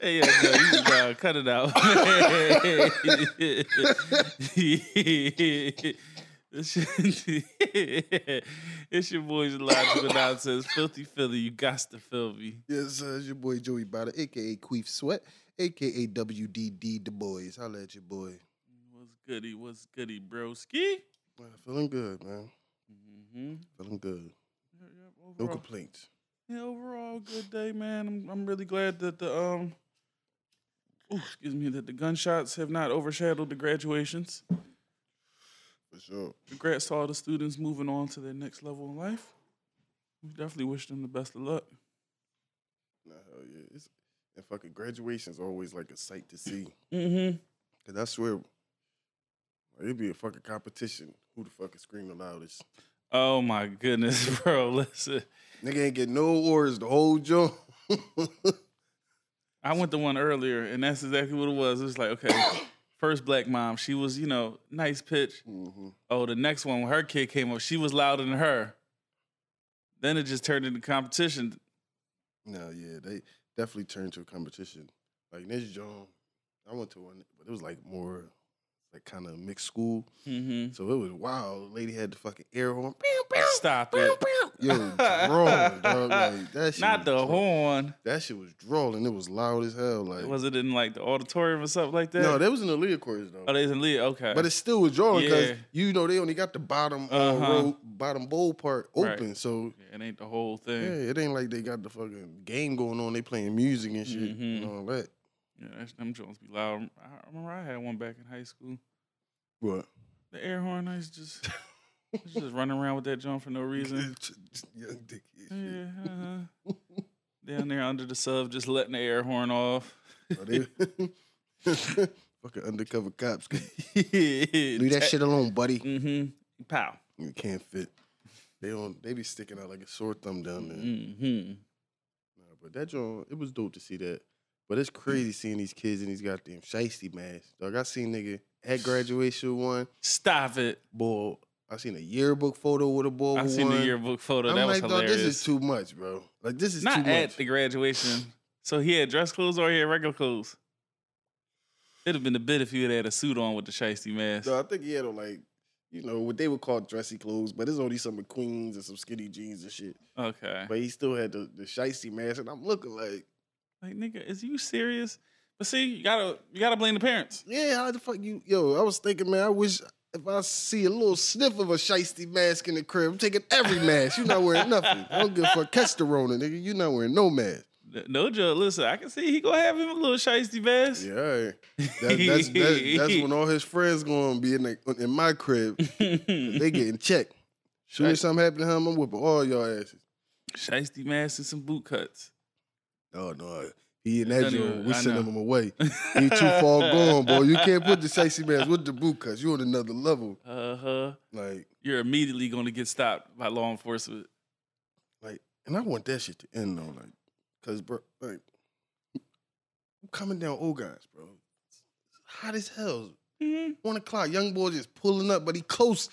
hey, yeah, Joe, you uh, cut it out. It's your, boys logical nonsense, filthy Philly. You got to feel me. Yes, uh, it's your boy Joey Bada, aka Queef Sweat, aka WDD Du Bois. Holla at your boy. What's goody? What's goody, broski? Feeling good, man. Mm-hmm. Feeling good. Yeah, yeah, No complaints. Yeah, overall, good day, man. I'm I'm really glad that the um, ooh, excuse me, that the gunshots have not overshadowed the graduations. For sure. Congrats to all the students moving on to their next level in life. We definitely wish them the best of luck. Nah, hell yeah. It's, and fucking graduation's always like a sight to see. Mm-hmm. Cause I swear, like, it'd be a fucking competition. Who the fuck is screaming the loudest? Oh my goodness, bro. Listen. Nigga ain't get no awards the whole joint. I went to one earlier, and that's exactly what it was. It was like, okay, first black mom, she was, you know, nice pitch. hmm Oh, the next one, when her kid came up, she was louder than her. Then it just turned into competition. No, yeah, they definitely turned to a competition. Like this joint, I went to one, but it was like more like kind of mixed school. Mm-hmm. So it was wild. Lady had the fucking air horn. Stop pew, it. pew. Yo, drawing, dog. Like that shit. Not the draw- horn. That shit was drawing. It was loud as hell. Like Was it in like the auditorium or something like that? no, that was in the Liacouras though. Oh, they was in Leah. Okay. But it still was drawing because Yeah. you know they only got the bottom uh, Uh-huh. row, bottom bowl part Right. open. So Yeah, it ain't the whole thing. yeah, it ain't like they got the fucking game going on. They playing music and shit Mhm. and all that. Yeah, that's, them joints be loud. I remember I had one back in high school. What? The air horn, I used just, was just running around with that joint for no reason. Young dick. Yeah, uh-huh. Down there under the sub, just letting the air horn off. Oh, fucking undercover cops. Leave Leave that shit alone, buddy. Mm-hmm. Pow. You can't fit. They don't. They be sticking out like a sore thumb down there. Mm-hmm. Nah, but that joint, it was dope to see that. But it's crazy seeing these kids in these goddamn shiesty masks. Dog, I seen nigga at graduation one. Stop it. Boy, I seen a yearbook photo with a boy. I seen the yearbook photo. I'm that like, was hilarious. this is too much, bro. Like this is too Not at the graduation. So he had dress clothes or he had regular clothes. It'd have been a bit if he had had a suit on with the shiesty mask. No, I think he had on like, you know, what they would call dressy clothes, but it's only some McQueens and some skinny jeans and shit. Okay. But he still had the, the shiesty mask, and I'm looking like, Like nigga, is you serious? But see, you gotta you gotta blame the parents. yeah, how the fuck you? Yo, I was thinking, man, I wish if I see a little sniff of a shiesty mask in the crib, I'm taking every mask. You're not wearing nothing. I don't give a fuck. Catch the Rona, nigga. You're not wearing no mask. No joke. Listen, I can see he gonna have him a little shiesty mask. Yeah, right. That, that's, that, that's when all his friends gonna be in the, in my crib. They getting checked. Soon as something happen to him, I'm whipping all y'all asses. shiesty mask and some boot cuts. Oh no, he in that Don't joint. We I sending know. him away. He too far gone, boy. You can't put the sexy man with the boot cuts. You on another level. Uh huh. Like, You're immediately gonna get stopped by law enforcement. like, and I want that shit to end though, like, cause bro, like, I'm coming down old guys, bro. It's hot as hell. Mhm. One o'clock, young boy just pulling up, but he close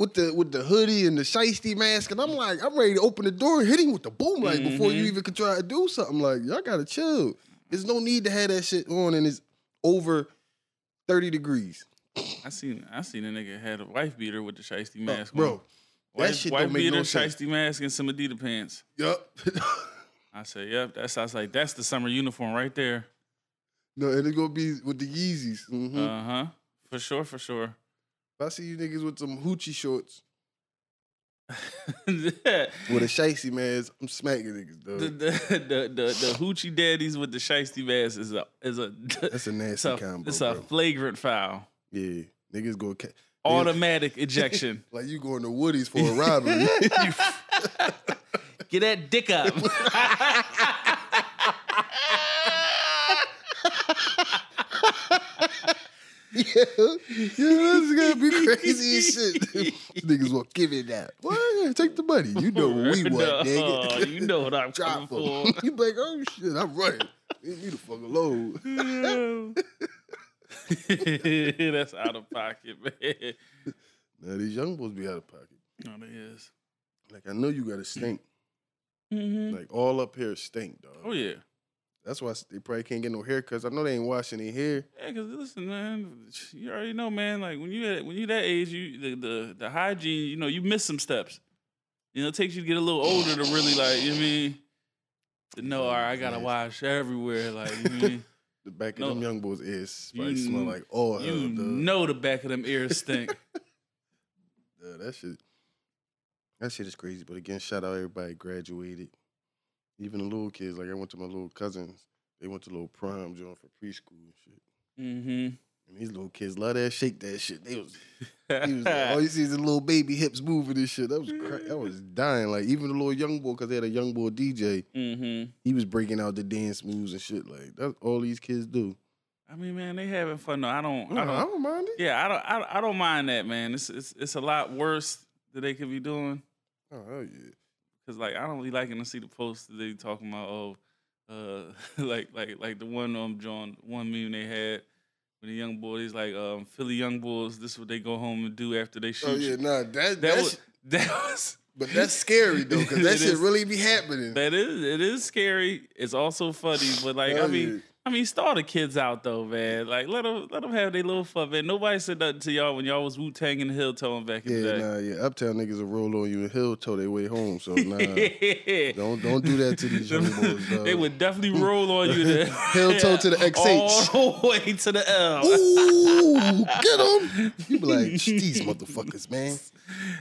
with the with the hoodie and the shiesty mask, and I'm like, I'm ready to open the door and hit him with the boom light before you Mhm. even can try to do something. Like, y'all gotta chill. There's no need to have that shit on, and it's over thirty degrees, I seen I seen a nigga had a wife beater with the shiesty Uh, mask. bro. on. that wife, shit wife don't make beater, no shiesty mask, and some Adidas pants. Yup. I said, yep. That's I was like, that's the summer uniform right there. no, and it's gonna be with the Yeezys. Mhm. Uh huh. For sure, for sure. If I see you niggas with some hoochie shorts with a shiesty mask, I'm smacking niggas, the, dog. the, the, the hoochie daddies with the shiesty mask is a is a That's a it's nasty a, combo, it's bro. a flagrant foul. yeah, niggas go ca- Automatic ejection. like you going to Woody's for a robbery. Get that dick up. Yeah, yeah, that's gonna be crazy as shit. niggas will give it that. What? Take the money. You know what we want, No, nigga. you know what I'm coming Drop for. you be like, oh shit, I'm running. Leave me the fuck alone. That's out of pocket, man. Now these young boys be out of pocket. No, they is. Like I know you got a stink. Mm-hmm. Like all up here stink, dog. oh yeah. That's why they probably can't get no haircuts. I know they ain't washing their hair. Yeah, cause listen, man, you already know, man. Like when you at, when you that age, you the, the the hygiene, you know, you miss some steps. You know, it takes you to get a little older to really like, you know I mean, to know, all right, I gotta wash everywhere. Like, you know what I mean? The back of No. them young boys' ears probably You smell like oil. you know the back of them ears stink. Yeah, that shit. That shit is crazy. But again, shout out everybody graduated. Even the little kids. Like I went to my little cousins. They went to little prom joint for preschool and shit. mm-hmm. And these little kids love that, shake that shit. They was, he was like, all you see is the little baby hips moving and shit. That was cra- that was dying. Like even the little young boy, cause they had a young boy DJ, mm-hmm. he was breaking out the dance moves and shit. Like that's all these kids do. I mean, man, they having fun though. I don't, No, I I don't, don't mind it. yeah, I don't, I, don't- I don't mind that, man. It's, it's, it's a lot worse that they could be doing. Oh hell yeah. Cause like I don't really liking to see the posts that they talking about. Oh, uh, like like like the one um John one meme they had with the young boys like um Philly young boys. This is what they go home and do after they shoot. Oh yeah, you. nah, that that that's was that was. but that's scary though, cause that is. really be happening. That is it is scary. It's also funny, but like I mean. yeah. I mean, start the kids out though, man. Like let them let them have their little fun, man. Nobody said nothing to y'all when y'all was Wu Tang and Hill tone back in Yeah, the day. nah, yeah. Uptown niggas will roll on you and he'll tow their way home. So nah, don't don't do that to these young boys, dog. They would definitely roll on you. To, Heel toe to the XH. All the way to the L. Ooh, get them! You be like, these motherfuckers, man.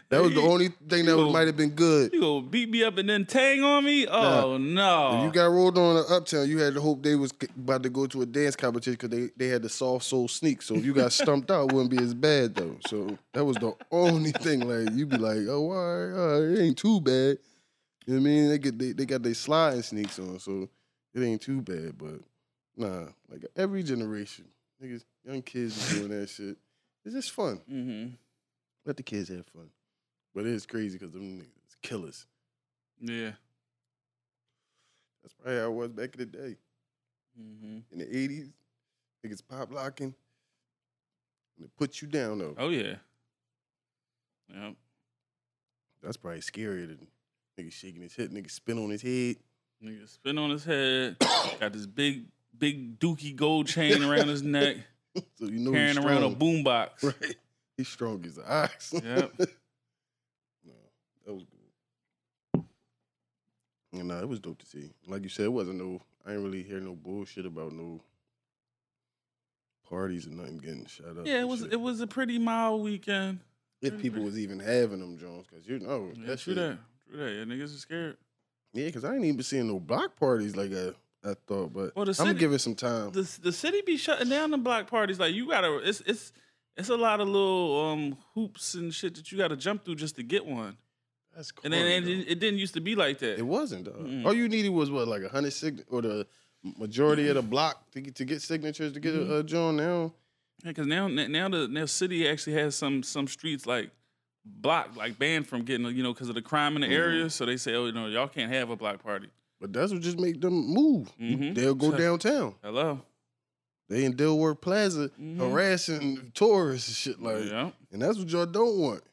That was the only thing that might have been good. You gonna beat me up and then tang on me? Oh no! If you got rolled on at Uptown, you had to hope they was c- about to go to a dance competition because they, they had the soft soul sneak. So if you got stumped out, it wouldn't be as bad though. So that was the only thing. Like you'd be like, oh, all right, all right, it ain't too bad. You know what I mean? They get they, they got their sliding sneaks on, so it ain't too bad. But nah, like every generation, niggas, young kids doing that shit. It's just fun. mm-hmm. Let the kids have fun. But it is crazy because them niggas killers. Yeah. That's probably how it was back in the day. Mm-hmm. in the 80s, niggas pop locking. And it puts you down though. Oh yeah. Yep. That's probably scarier than niggas shaking his head, niggas spin on his head. Nigga spin on his head. got this big, big dookie gold chain around his neck, So you know carrying he's around a boombox. Right. He's strong as an ox. Yep. no, that was good. And nah, it was dope to see. Like you said, it wasn't no I ain't really hear no bullshit about no parties and nothing getting shut up. Yeah, it was shit. it was a pretty mild weekend. if people was even having them Jones, cause you know Yeah, that true shit. that. True that. Yeah, niggas are scared. Yeah, because I ain't even seeing no block parties like I, I thought. But Well, the I'm gonna give it some time. the the city be shutting down the block parties. Like you gotta, it's it's it's a lot of little um hoops and shit that you gotta jump through just to get one. That's And then corny, it, didn't- it didn't used to be like that. It wasn't though. Mm-mm. All you needed was what, like a hundred sig or the majority of the block to get to get signatures to get Mm-hmm. a, a joint now. Yeah, because now now the now city actually has some some streets like blocked, like banned from getting you know because of the crime in the Mhm. area. So they say, oh, you know, y'all can't have a block party. But that's what just make them move. Mhm. They'll go downtown. Hello. They in Dilworth Plaza Mhm. harassing tourists and shit like. yeah. And that's what y'all don't want.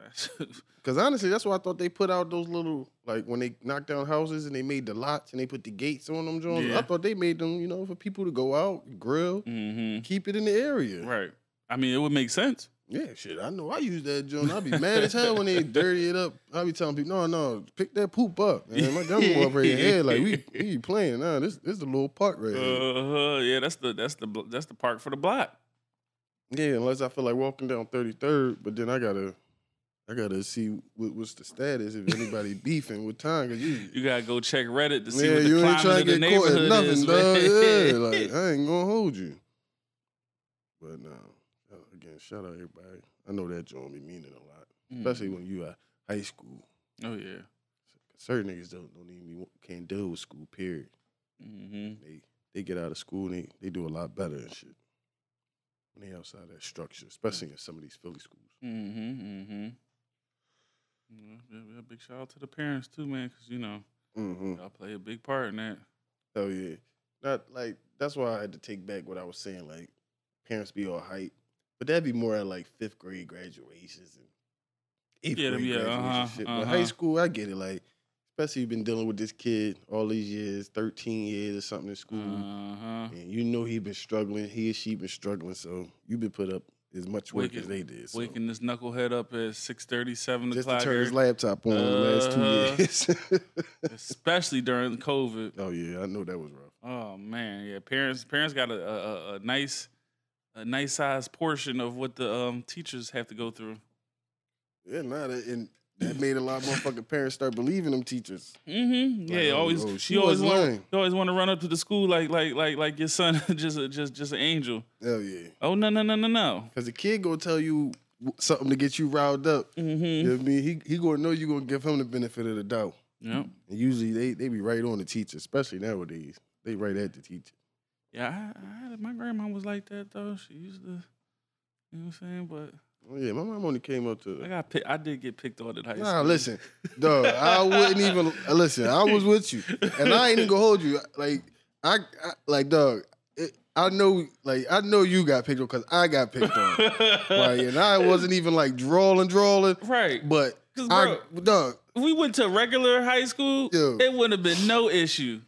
That's, Cause honestly, that's why I thought they put out those little like when they knocked down houses and they made the lots and they put the gates on them. Jones. Yeah. I thought they made them, you know, for people to go out, grill, hmm keep it in the area. Right. I mean, it would make sense. Yeah, shit. I know. I use that joint. I'd be mad as hell when they dirty it up. I be telling people, no, no, pick that poop up, man. My gun go up right here. Like we, we playing. Nah, this, this is the little park right here. Uh, yeah, that's the that's the that's the park for the block. Yeah, unless I feel like walking down 33rd, but then I gotta, I gotta see what, what's the status if anybody beefing with time. Cause you, You gotta go check Reddit to see what the climate of to the get caught at neighborhood nothing, is. dog. Yeah, like I ain't gonna hold you. But no, uh, again, shout out everybody. I know that joint be meaning a lot, especially when you at high school. oh yeah. Certain niggas don't don't even can't deal with school. Period. hmm They they get out of school and they, they do a lot better and shit. When they outside that structure, especially in some of these Philly schools. Mm-hmm. Mm-hmm. Yeah, big shout out to the parents too, man, because you know Mm-hmm. y'all play a big part in that. Oh yeah. Not like that's why I had to take back what I was saying. Like parents be all hype, but that'd be more at like fifth grade graduations and eighth Yeah, grade yeah, graduation uh-huh, shit. But high uh-huh. school, I get it. Like especially you've been dealing with this kid all these years, 13 years or something in school. Uh-huh. And you know he been struggling. He or she been struggling. So you've been put up as much work Waking- as they did. So. Waking this knucklehead up at 6.30, 7 Just to o'clock, turn his laptop on the last two Uh-huh. years. especially during COVID. oh yeah, I know that was rough. Oh man, yeah. Parents parents got a, a, a- nice a nice sized portion of what the um, teachers have to go through. Yeah, nah, that, and that made a lot of motherfucking parents start believing them teachers. Mm-hmm. Yeah, Like, oh, always oh, she you always was want you always want to run up to the school like like like like your son just a, just just an angel. Hell yeah. Oh no no no no no. Because the kid gonna tell you something to get you riled up. Mm-hmm. You know what I mean? He he gonna know you gonna give him the benefit of the doubt. Yeah. And usually they, they be right on the teacher, especially nowadays. They right at the teacher. Yeah, I, I, my grandma was like that though. She used to, you know what I'm saying. But yeah, my mom only came up I to got pick, I did get picked on at high school. Nah, listen, dog. I wouldn't even uh, listen. I was with you, and I ain't even gonna hold you. Like I, I like dog. It, I know, like I know you got picked on because I got picked on. right? and I wasn't even like drawling, drawling, right. but 'Cause, I, dog, If we went to regular high school, Yeah. it wouldn't have been no issue.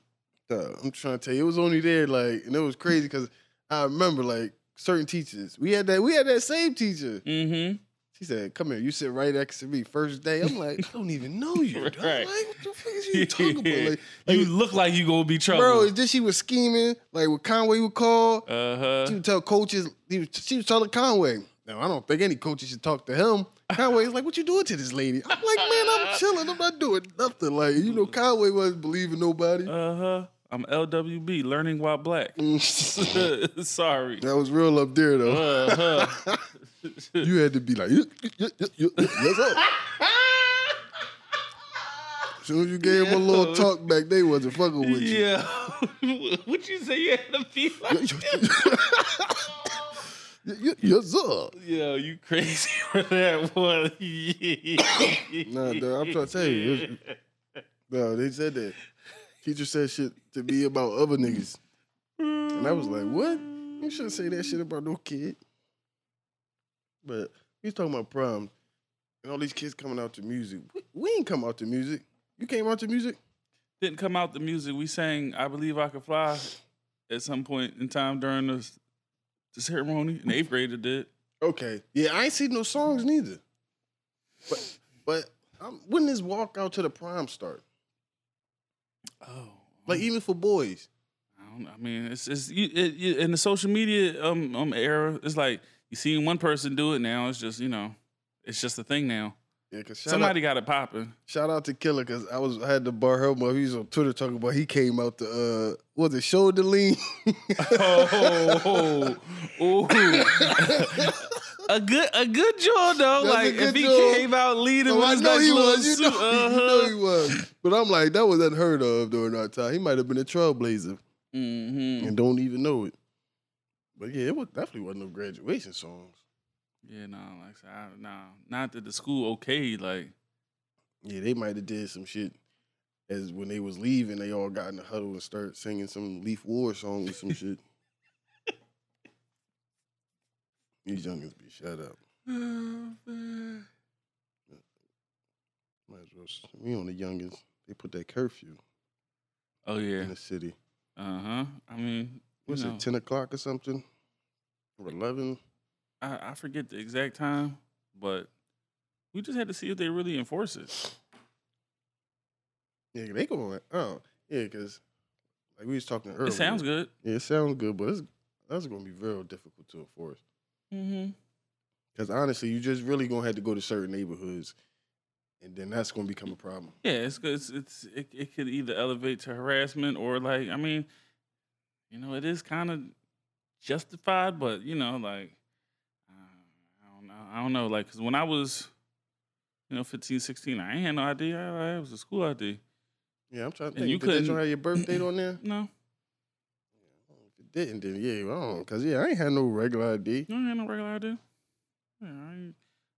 dog, I'm trying to tell you, it was only there like, and it was crazy because I remember like certain teachers. We had that, we had that same teacher. Mm-hmm. She said, "Come here." You sit right next to me. First day, I'm like, I don't even know you. Right. Like, what the fuck is you talking about? Like, you like, look like you gonna be trouble. bro, is this she was scheming? Like what Conway would call. uh huh. She would tell coaches. He was, she was telling Conway. Now I don't think any coaches should talk to him. Conway's like, "What you doing to this lady?" I'm like, "Man, I'm chilling. I'm not doing nothing." Like you know, Conway wasn't believing nobody. Uh huh. I'm LWB, learning while black. Sorry. That was real up there though. Uh huh. You had to be like, "Yeah, yeah, yeah, yeah, yes sir." As soon as you gave them a little talk back, they wasn't fucking with you. yeah. what you say? You had to be like? Yes, sir. Yo, you crazy for that one? Nah, dog, I'm trying to tell you. No, they said that. Teacher said shit to be about other niggas. And I was like, what? You shouldn't say that shit about no kid. But he's talking about prom. And all these kids coming out to music. We, we ain't come out to music. You came out to music? Didn't come out to music. We sang "I Believe I Could Fly" at some point in time during the, the ceremony. In eighth grader did. Okay. Yeah, I ain't seen no songs neither. But but um, when does walk out to the prom start? Oh, Like even for boys. I don't. I mean, it's it's you, it, you, in the social media um um era. It's like you seen one person do it now. It's just you know, it's just a thing now. Yeah, cause shout Somebody out, got it popping. shout out to Killer because I was I had the bar help He was on Twitter talking about he came out the uh was it shoulder lean? Oh, oh, a good a good jaw though. That's like if he jaw. came out leading Oh, with I his know nice he little was. You suit, know, uh-huh. know he was. But I'm like, that was unheard of during our time. He might have been a trailblazer Mhm. and don't even know it. But yeah, it was definitely wasn't no graduation songs. Yeah, no, like I said, I, nah, not that the school okay. Like, Yeah, they might have did some shit as when they was leaving, they all got in the huddle and started singing some Leaf War song or some shit. These youngins be shut up. Might as well. We on the youngins. They put that curfew oh yeah, in the city. uh huh. I mean, know, it, 10 o'clock or something? Or 11? I, I forget the exact time, but we just had to see if they really enforce it. Yeah, they going, oh, yeah, because like we was talking earlier. It sounds good. Yeah, it sounds good, but it's, that's going to be very difficult to enforce. Mm-hmm. Because honestly, you just really going to have to go to certain neighborhoods, and then that's going to become a problem. Yeah, it's good. It's, it's it, it could either elevate to harassment or like I mean, you know, it is kind of justified, but you know, like uh, I don't know, I don't know, like because when I was, you know, 15, 16, I ain't had no ID. I, I was a school ID. Yeah, I'm trying to And think. you Did couldn't don't have your birth date on there? No, If it didn't, then yeah, I don't Because, yeah, I ain't had no regular ID. no, I ain't no regular ID. Yeah, I, ain't,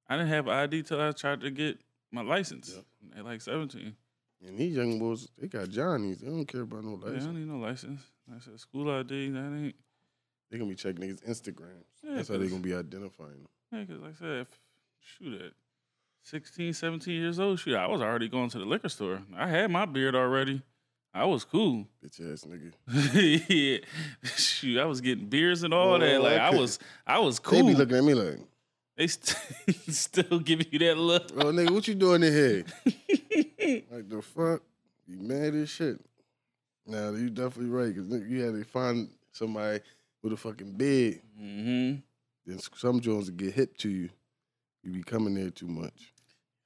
I didn't have ID till I tried to get my license at like seventeen. And these young boys, they got Johnnies. They don't care about no Yeah, I license. don't need no license. I said school ID. That ain't. They going to be checking niggas' Instagrams. Yeah, That's how they 'cause- going to be identifying them. Yeah, because like I said, if, shoot it. 16, 17 years old, shoot, I was already going to the liquor store. I had my beard already. I was cool. Bitch ass nigga. yeah. Shoot, I was getting beers and all that. Like I was I was cool. They be looking at me like, They st- still giving you that look. oh nigga, what you doing in here? like the fuck? You mad as shit. Now you definitely right, cause nigga, you had to find somebody with a fucking bed. hmm Then some Jones will get hip to you. You be coming there too much.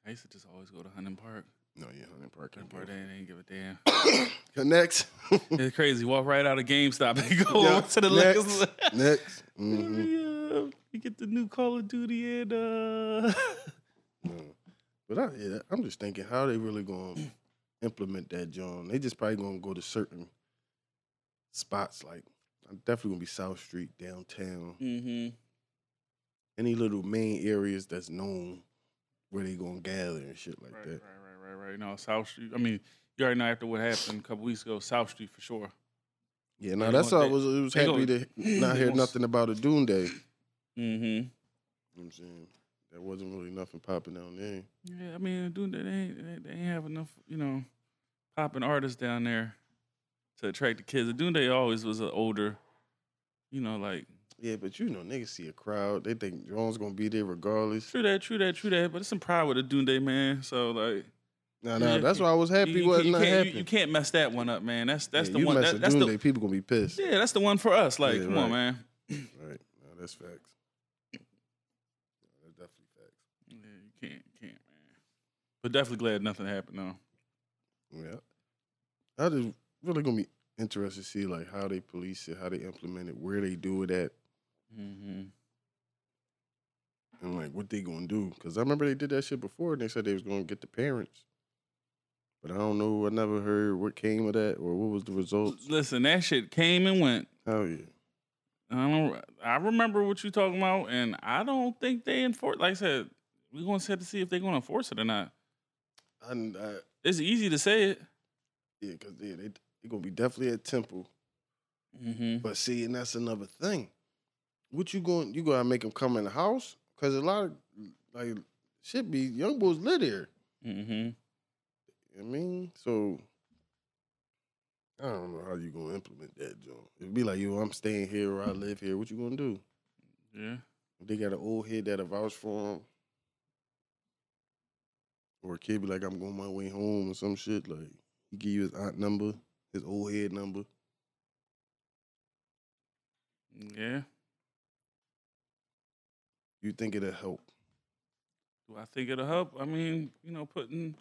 I used to just always go to Hunting Park. No, yeah, Hunting Park. Hunting Park, good. they ain't give a damn. Connects. It's crazy. Walk right out of GameStop and go Yeah, to the liquor next. store. Next. hmm Yeah, you get the new Call of Duty and uh But I, yeah, I'm just thinking how they really gonna implement that, John. They just probably gonna go to certain spots like I'm definitely gonna be South Street, downtown, hmm any little main areas that's known where they gonna gather and shit like Right, that. right, right, right, right. No, South Street. I mean, you already know after what happened a couple weeks ago, South Street for sure. Yeah, no, that's all. I was. It was happy gonna- to not hear nothing about Odunde. Mm-hmm. You know what I'm saying there wasn't really nothing popping down there. Yeah, I mean, dude, they ain't they, they ain't have enough, you know, popping artists down there to attract the kids. The Odunde always was an older, you know, like Yeah, but you know, niggas see a crowd, they think Jones gonna be there regardless. true that, true that, true that. But it's some pride with the Odunde, man. So like, Nah, no, that's why I was happy. you, what can't- you can't, happy. you, you can't mess that one up, man. That's that's Yeah, the one. That, that's Doom the Day, people gonna be pissed. yeah, that's the one for us. Like, Yeah, come on, man. Right. No, that's facts. That's definitely facts. Yeah, you can't, you can't, man. But definitely glad nothing happened. though. Yeah. I just really gonna be interested to see like how they police it, how they implement it, where they do it at, Mm-hmm. and like what they gonna do. Cause I remember they did that shit before and they said they was gonna get the parents. But I don't know, I never heard what came of that or what was the results. Listen, that shit came and went. Hell yeah. I don't. I remember what you talking about, and I don't think they enforce. Like I said, we're gonna have to see if they're gonna enforce it or not. And uh, It's easy to say it. yeah, cause they they they gonna be definitely at Temple. Mm-hmm. But see, and that's another thing. What you going? You gonna make them come in the house? Cause a lot of like should be young boys live there. Mm-hmm. I mean, so I don't know how you gonna implement that, Joe. It'd be like, yo, I'm staying here or I live here. What you gonna do? Yeah. If they got an old head that'll vouch for him, or a kid be like, I'm going my way home or some shit. Like he give you his aunt number, his old head number. Yeah. You think it'll help? Do I think it'll help? I mean, you know, putting.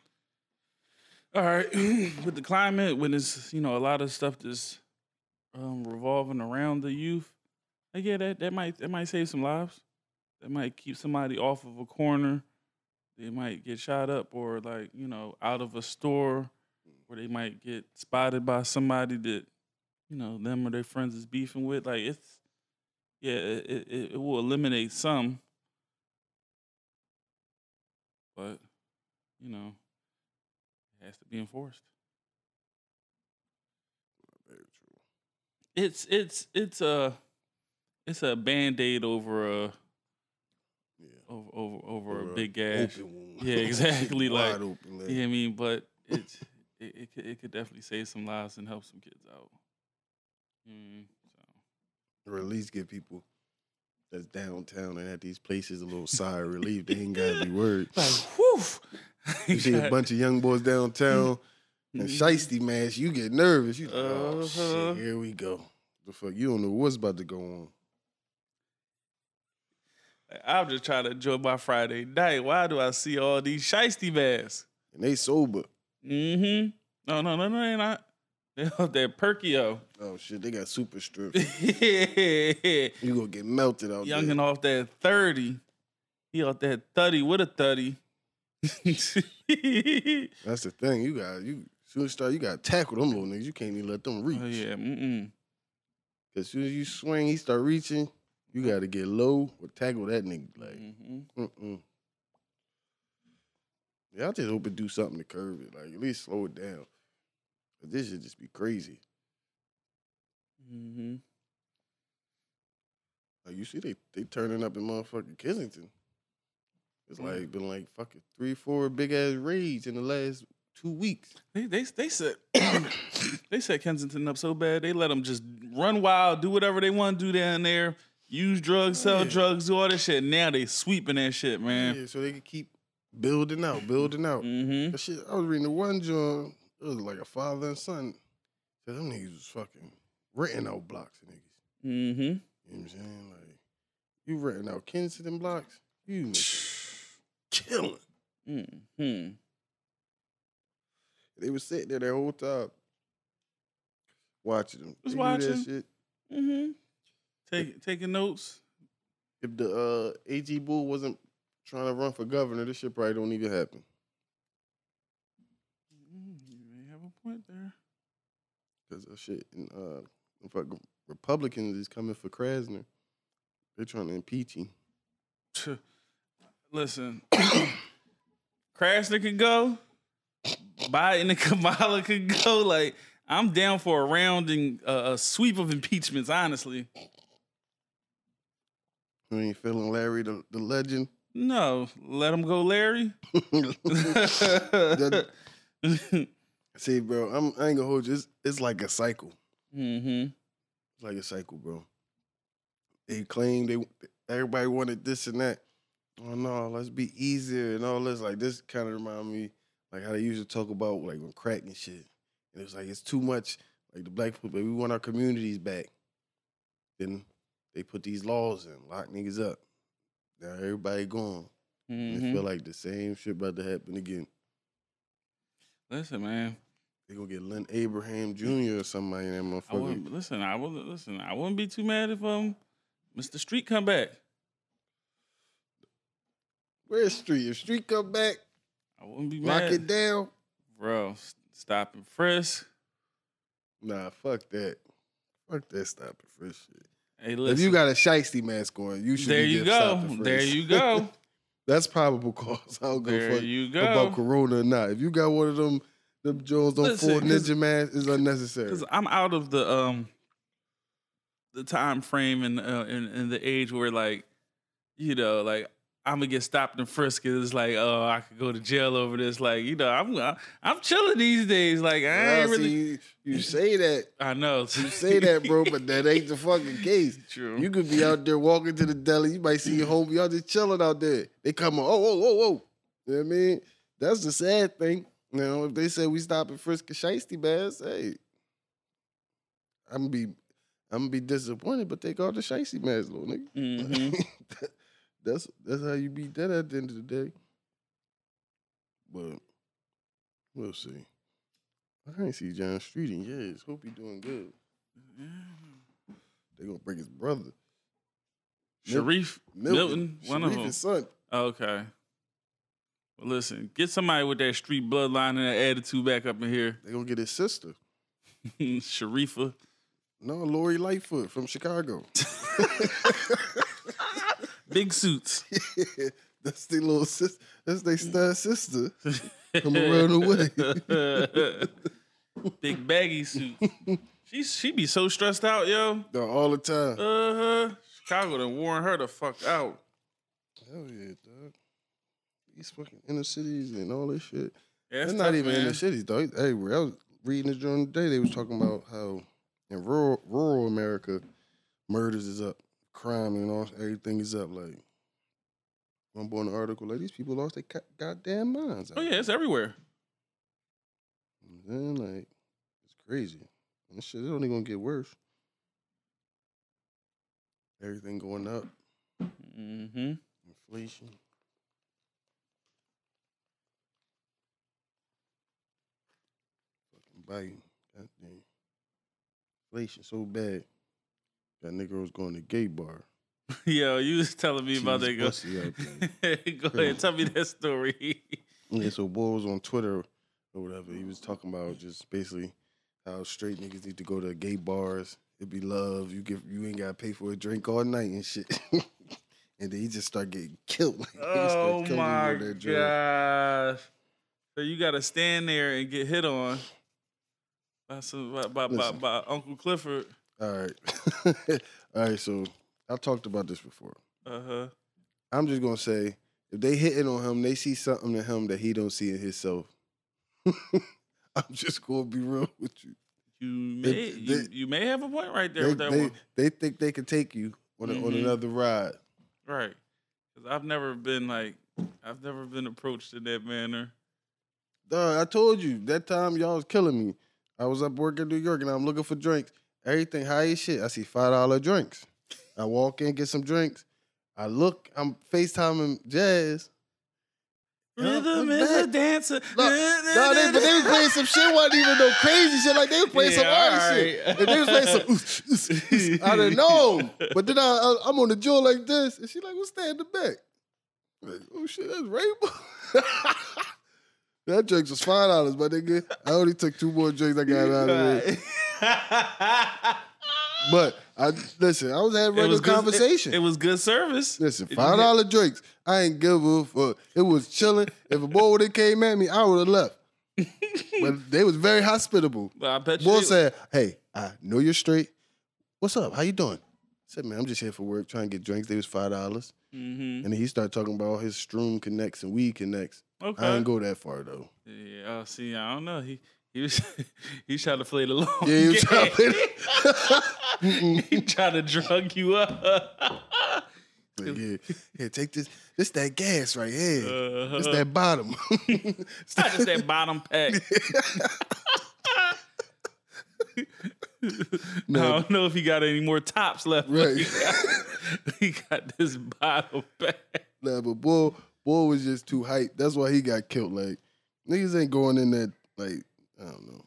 All right, with the climate, when it's you know a lot of stuff that's um, revolving around the youth, like yeah, that that might that might save some lives. That might keep somebody off of a corner. They might get shot up or like you know out of a store, where they might get spotted by somebody that you know them or their friends is beefing with. Like it's yeah, it it, it will eliminate some but you know, has to be enforced. Very true. It's it's it's a it's a band aid over a Yeah. over over over a big gash. Yeah, exactly, like, open. Like, Yeah, I mean, but it's it, it could it could definitely save some lives and help some kids out. Mm, so. or at least give people that's downtown and at these places a little sigh of relief. They ain't gotta be worried. Like, whew. You see a bunch of young boys downtown and shiesty mask, you get nervous. You like, oh Uh-huh. shit, here we go. The fuck, you don't know what's about to go on. I'm just trying to enjoy my Friday night. Why do I see all these shiesty masks? And they sober. Mm-hmm. No, no, no, no, they're not. They're out there Perkio. Oh shit, they got super strip. Youngin' You gonna get melted out there. off that 30. He off that 30 with a 30. That's the thing. You got you soon start, you gotta tackle them little niggas. You can't even let them reach. oh, yeah. Mm-mm. As soon as you swing, he start reaching, you gotta get low or tackle that nigga. Like, Mhm. mm-mm. Yeah, I just hope it do something to curb it. Like, at least slow it down. 'Cause this should just be crazy. Mm-hmm. Like, you see, they they turning up in motherfucking Kensington. It's Mm. like been like fucking three, four big ass raids in the last two weeks. They they they set they set Kensington up so bad they let them just run wild, do whatever they want to do down there, use drugs, sell Yeah. drugs, do all that shit. Now they sweeping that shit, man. Yeah, so they could keep building out, building out. Mm-hmm. That shit, I was reading the one John. It was like a father and son. Said them niggas was fucking renting out blocks of niggas. Mm-hmm. You know what I'm saying? Like, you renting out Kensington blocks, you killing. Mm-hmm. They were sitting there the whole time watching them. Was They watching. shit. Mm-hmm. Take, taking notes. If the uh, AG Bull wasn't trying to run for governor, this shit probably don't even happen. Mm, You may have a point there. Because of shit. And, uh, in Republicans is coming for Krasner. They're trying to impeach him. Listen, Krasner could go. Biden and Kamala could go. Like, I'm down for a rounding, uh, a sweep of impeachments, honestly. You ain't feeling Larry the, the legend? No, let him go, Larry. That- See, bro, I'm, I ain't gonna hold you. It's, it's like a cycle. mm-hmm. It's like a cycle, bro. They claim they everybody wanted this and that. Oh no, let's be easier and all this. Like this kind of remind me like how they used to talk about like when crack and shit. And it was like it's too much. Like the black people, we want our communities back. Then they put these laws in, lock niggas up. Now everybody gone. And Mm-hmm. It feel like the same shit about to happen again. Listen, man. They gonna get Lynne Abraham Jr. or somebody in that motherfucker. wouldn't listen. I wouldn't listen. I wouldn't be too mad if um, Mr. Street come back. Where's Street? If Street come back, I wouldn't be lock mad, it down. bro. Stop and frisk. Nah, fuck that. Fuck that stop and frisk shit. Hey, listen. If you got a shiesty mask on, you should. there you go. and There you go. That's probable cause. I don't go there fuck you about. Corona or not. If you got one of them, them Jones on Listen, full ninja mask is unnecessary. Because I'm out of the um, the time frame and uh, in, in the age where like, you know, like I'm gonna get stopped and frisked. It's like, oh, I could go to jail over this. Like, you know, I'm I'm chilling these days. Like, I ain't really. see, you, you say that, I know. you say that, bro, but that ain't the fucking case. True. You could be out there walking to the deli. You might see your homie. Y'all just chilling out there. They come on. Oh, whoa, whoa, whoa. You know what I mean? That's the sad thing. You know, if they say we stop at Frisk and Shiesty Bass, hey, I'm gonna be, I'm gonna be disappointed. But they call the Shiesty Bass, little nigga. Mhm. that's that's how you beat that at the end of the day. But we'll see. I ain't see John Street in years. Hope he doing good. They gonna bring his brother. Sharif Milton, one of them. his son. Oh, okay. Well, listen, get somebody with that street bloodline and that attitude back up in here. They gonna get his sister. Sharifa. No, Lori Lightfoot from Chicago. Big suits. That's their little sister. That's their stud sister. Come around the way. Big baggy suit. She she be so stressed out, yo. No, all the time. Uh huh. Chicago done worn her the fuck out. Hell yeah, dog. These fucking inner cities and all this shit. Yeah, It's not tough, even man. inner cities, though. Everywhere. I was reading this during the day. They was talking about how in rural rural America, murders is up, crime you know, everything is up. Like, I'm born an article like these people lost their goddamn minds. Oh yeah, it's everywhere. And then like it's crazy. And this shit is only gonna get worse. Everything going up, Mm-hmm. inflation. Fucking Biden. Goddamn. Inflation so bad. That nigga was going to gay bar. Yo, you was telling me about that. Go, pussy out there. go ahead, tell me that story. Yeah, so boy was on Twitter or whatever. He was talking about just basically how straight niggas need to go to gay bars. It'd be love. You get you ain't gotta pay for a drink all night and shit. and then he just start getting killed. Like, oh my gosh! So you got to stand there and get hit on by some by by, by, by Uncle Clifford. All right. all right, so I talked about this before. Uh huh. I'm just gonna say if they hitting on him, they see something in him that he don't see in himself. I'm just gonna be real with you. You may they- you, you may have a point right there They, with that they, one. they think they can take you on, a, on Mhm. another ride. Right. Because I've never been like I've never been approached in that manner. Dog, I told you that time y'all was killing me. I was up working in New York and I'm looking for drinks. Everything high as shit. I see five dollar drinks. I walk in, get some drinks. I look, I'm FaceTiming Jazz. Rhythm is a dancer. No, no, they, but they was playing some shit. wasn't even no crazy shit. Like they was playing some Yeah, other shit. And they was playing some. ooh, ooh, ooh. I didn't know. But then I, I, I'm on the jaw like this, and she like, "What's that in the back?" I'm like, oh shit, that's rainbow. that drinks was five dollars, but nigga, I only took two more drinks. I got out of it. But I listen. I was having regular was good- conversation. It, it was good service. Listen, five dollar drinks. I ain't give a fuck. It was chilling. If a boy would have came at me, I would have left. but they was very hospitable. But I bet you. Boy said, "Hey, I know you're straight. What's up? How you doing?" I said, "Man, I'm just here for work, trying to get drinks. They was five dollars." Mhm. And then he started talking about all his Stroom connects and weed connects. Okay. I didn't go that far though. Yeah. Oh, see, I don't know. He he was he tried to play the long Yeah, he was game. trying to play he tried to drug you up. Yeah, take this. This that gas right here. This Uh-huh. that bottom. It's not just that bottom pack. I don't know if he got any more tops left. Right. He got, he got this bottom pack. Nah, but boy, boy was just too hyped. That's why he got killed. Like niggas ain't going in that. Like I don't know.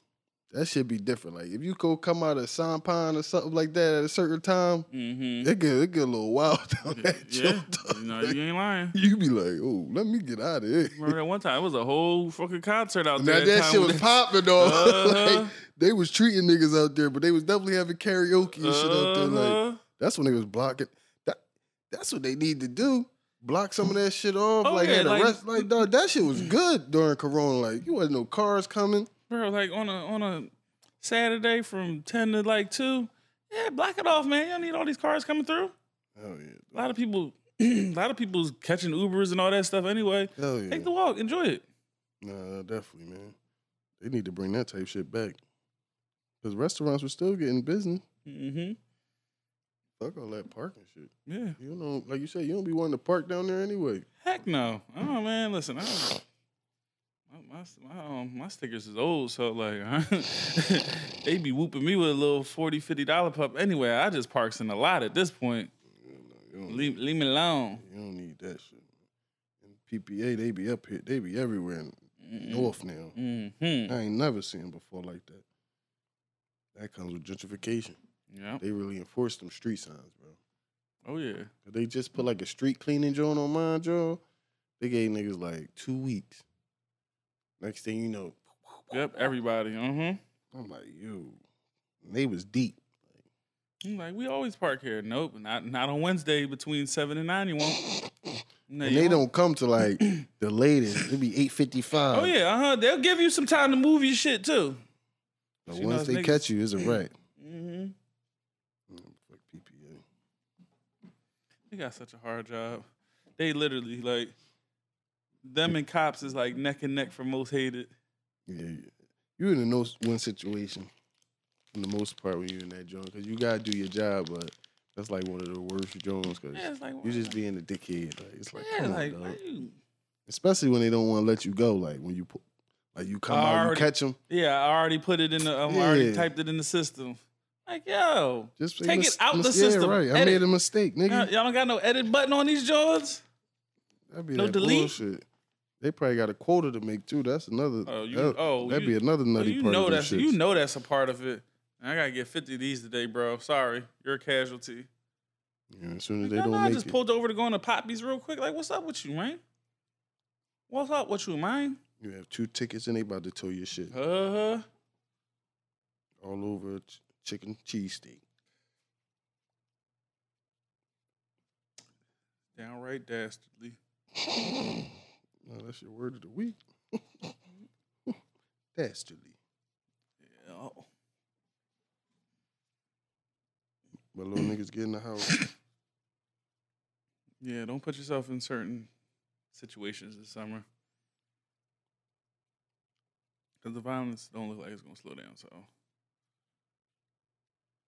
That should be different. Like if you go come out of Sampan or something like that at a certain time, Mm-hmm. it get it get a little wild down that Yeah, you know, Like, you ain't lying. you be like, oh, let me get out of here. Remember that one time? It was a whole fucking concert out Now there. that time shit was popping though. Uh-huh. like, they was treating niggas out there, but they was definitely having karaoke and shit out there. Like Uh-huh. that's when they was blocking. That that's what they need to do. Block some of that shit off. Oh, like yeah, like- rest. Like dog, that shit was good during Corona. Like you wasn't no cars coming. Bro, like on a on a Saturday from ten to like two. Yeah, block it off, man. You don't need all these cars coming through. Hell yeah. A lot of people, a lot of people's catching Ubers and all that stuff anyway. Hell yeah. Take the walk, enjoy it. Nah, definitely, man. They need to bring that type shit back. Cause restaurants were still getting business. Mm-hmm. Fuck all that parking shit. Yeah. You know, like you said, you don't be wanting to park down there anyway. Heck no. Oh man, listen, I don't, my, my, my, um, my stickers is old, so like they be whooping me with a little 40 50 dollar pup. Anyway, I just parks in a lot at this point. You, know, don't, Leave, leave me alone. you don't need that shit. And PPA, they be up here. They be everywhere in North now. Mm-hmm. I ain't never seen 'em before like that. That comes with gentrification. Yeah. They really enforce them street signs, bro. Oh yeah. They just put like a street cleaning joint on mine, Joe. They gave niggas like two weeks. Next thing you know, Yep. Everybody. Huh. I'm like, yo, they was deep. I'm like, we always park here. Nope, not not on Wednesday between seven and nine. You won't. No, And they won't. don't come to like the latest. It'd be eight fifty five. Oh yeah. Uh huh. They'll give you some time to move your shit too. But You once they niggas- catch you, it's a wreck. Mm-hmm. Mm, Fuck PPA. They got such a hard job. They literally like them and cops is like neck and neck for most hated. Yeah, yeah. you in a no win situation. In the most part, when you in that joint, because you gotta do your job, but that's like one of the worst joints, because Yeah, like you just being a dickhead. Like it's like, yeah, come like on, you- Especially when they don't want to let you go. Like when you put, like you come out, you catch them. yeah. I already put it in the. Um, I already typed it in the system. Like yo, Just Take mis- it out the mis- system. Yeah, right. I Edit. made a mistake, nigga. y'all, y'all don't got no edit button on these joints. That'd be no that delete? bullshit. They probably got a quota to make too. That's another. Oh, you- that, oh, that'd you- be another Oh, nutty you part know of that's you know that's a part of it. I gotta get fifty of these today, bro. Sorry, you're a casualty. Yeah, as soon as they don't know I just it, pulled over to go into Poppy's real quick. Like, what's up with you, man? What's up with you, man? you have two tickets and they about to tow your shit Uh huh. all over ch- chicken cheesesteak. Downright dastardly. No, that's your word of the week. Dastardly. Yeah. But little niggas get in the house. Yeah, don't put yourself in certain situations this summer. Because the violence don't look like it's gonna slow down. So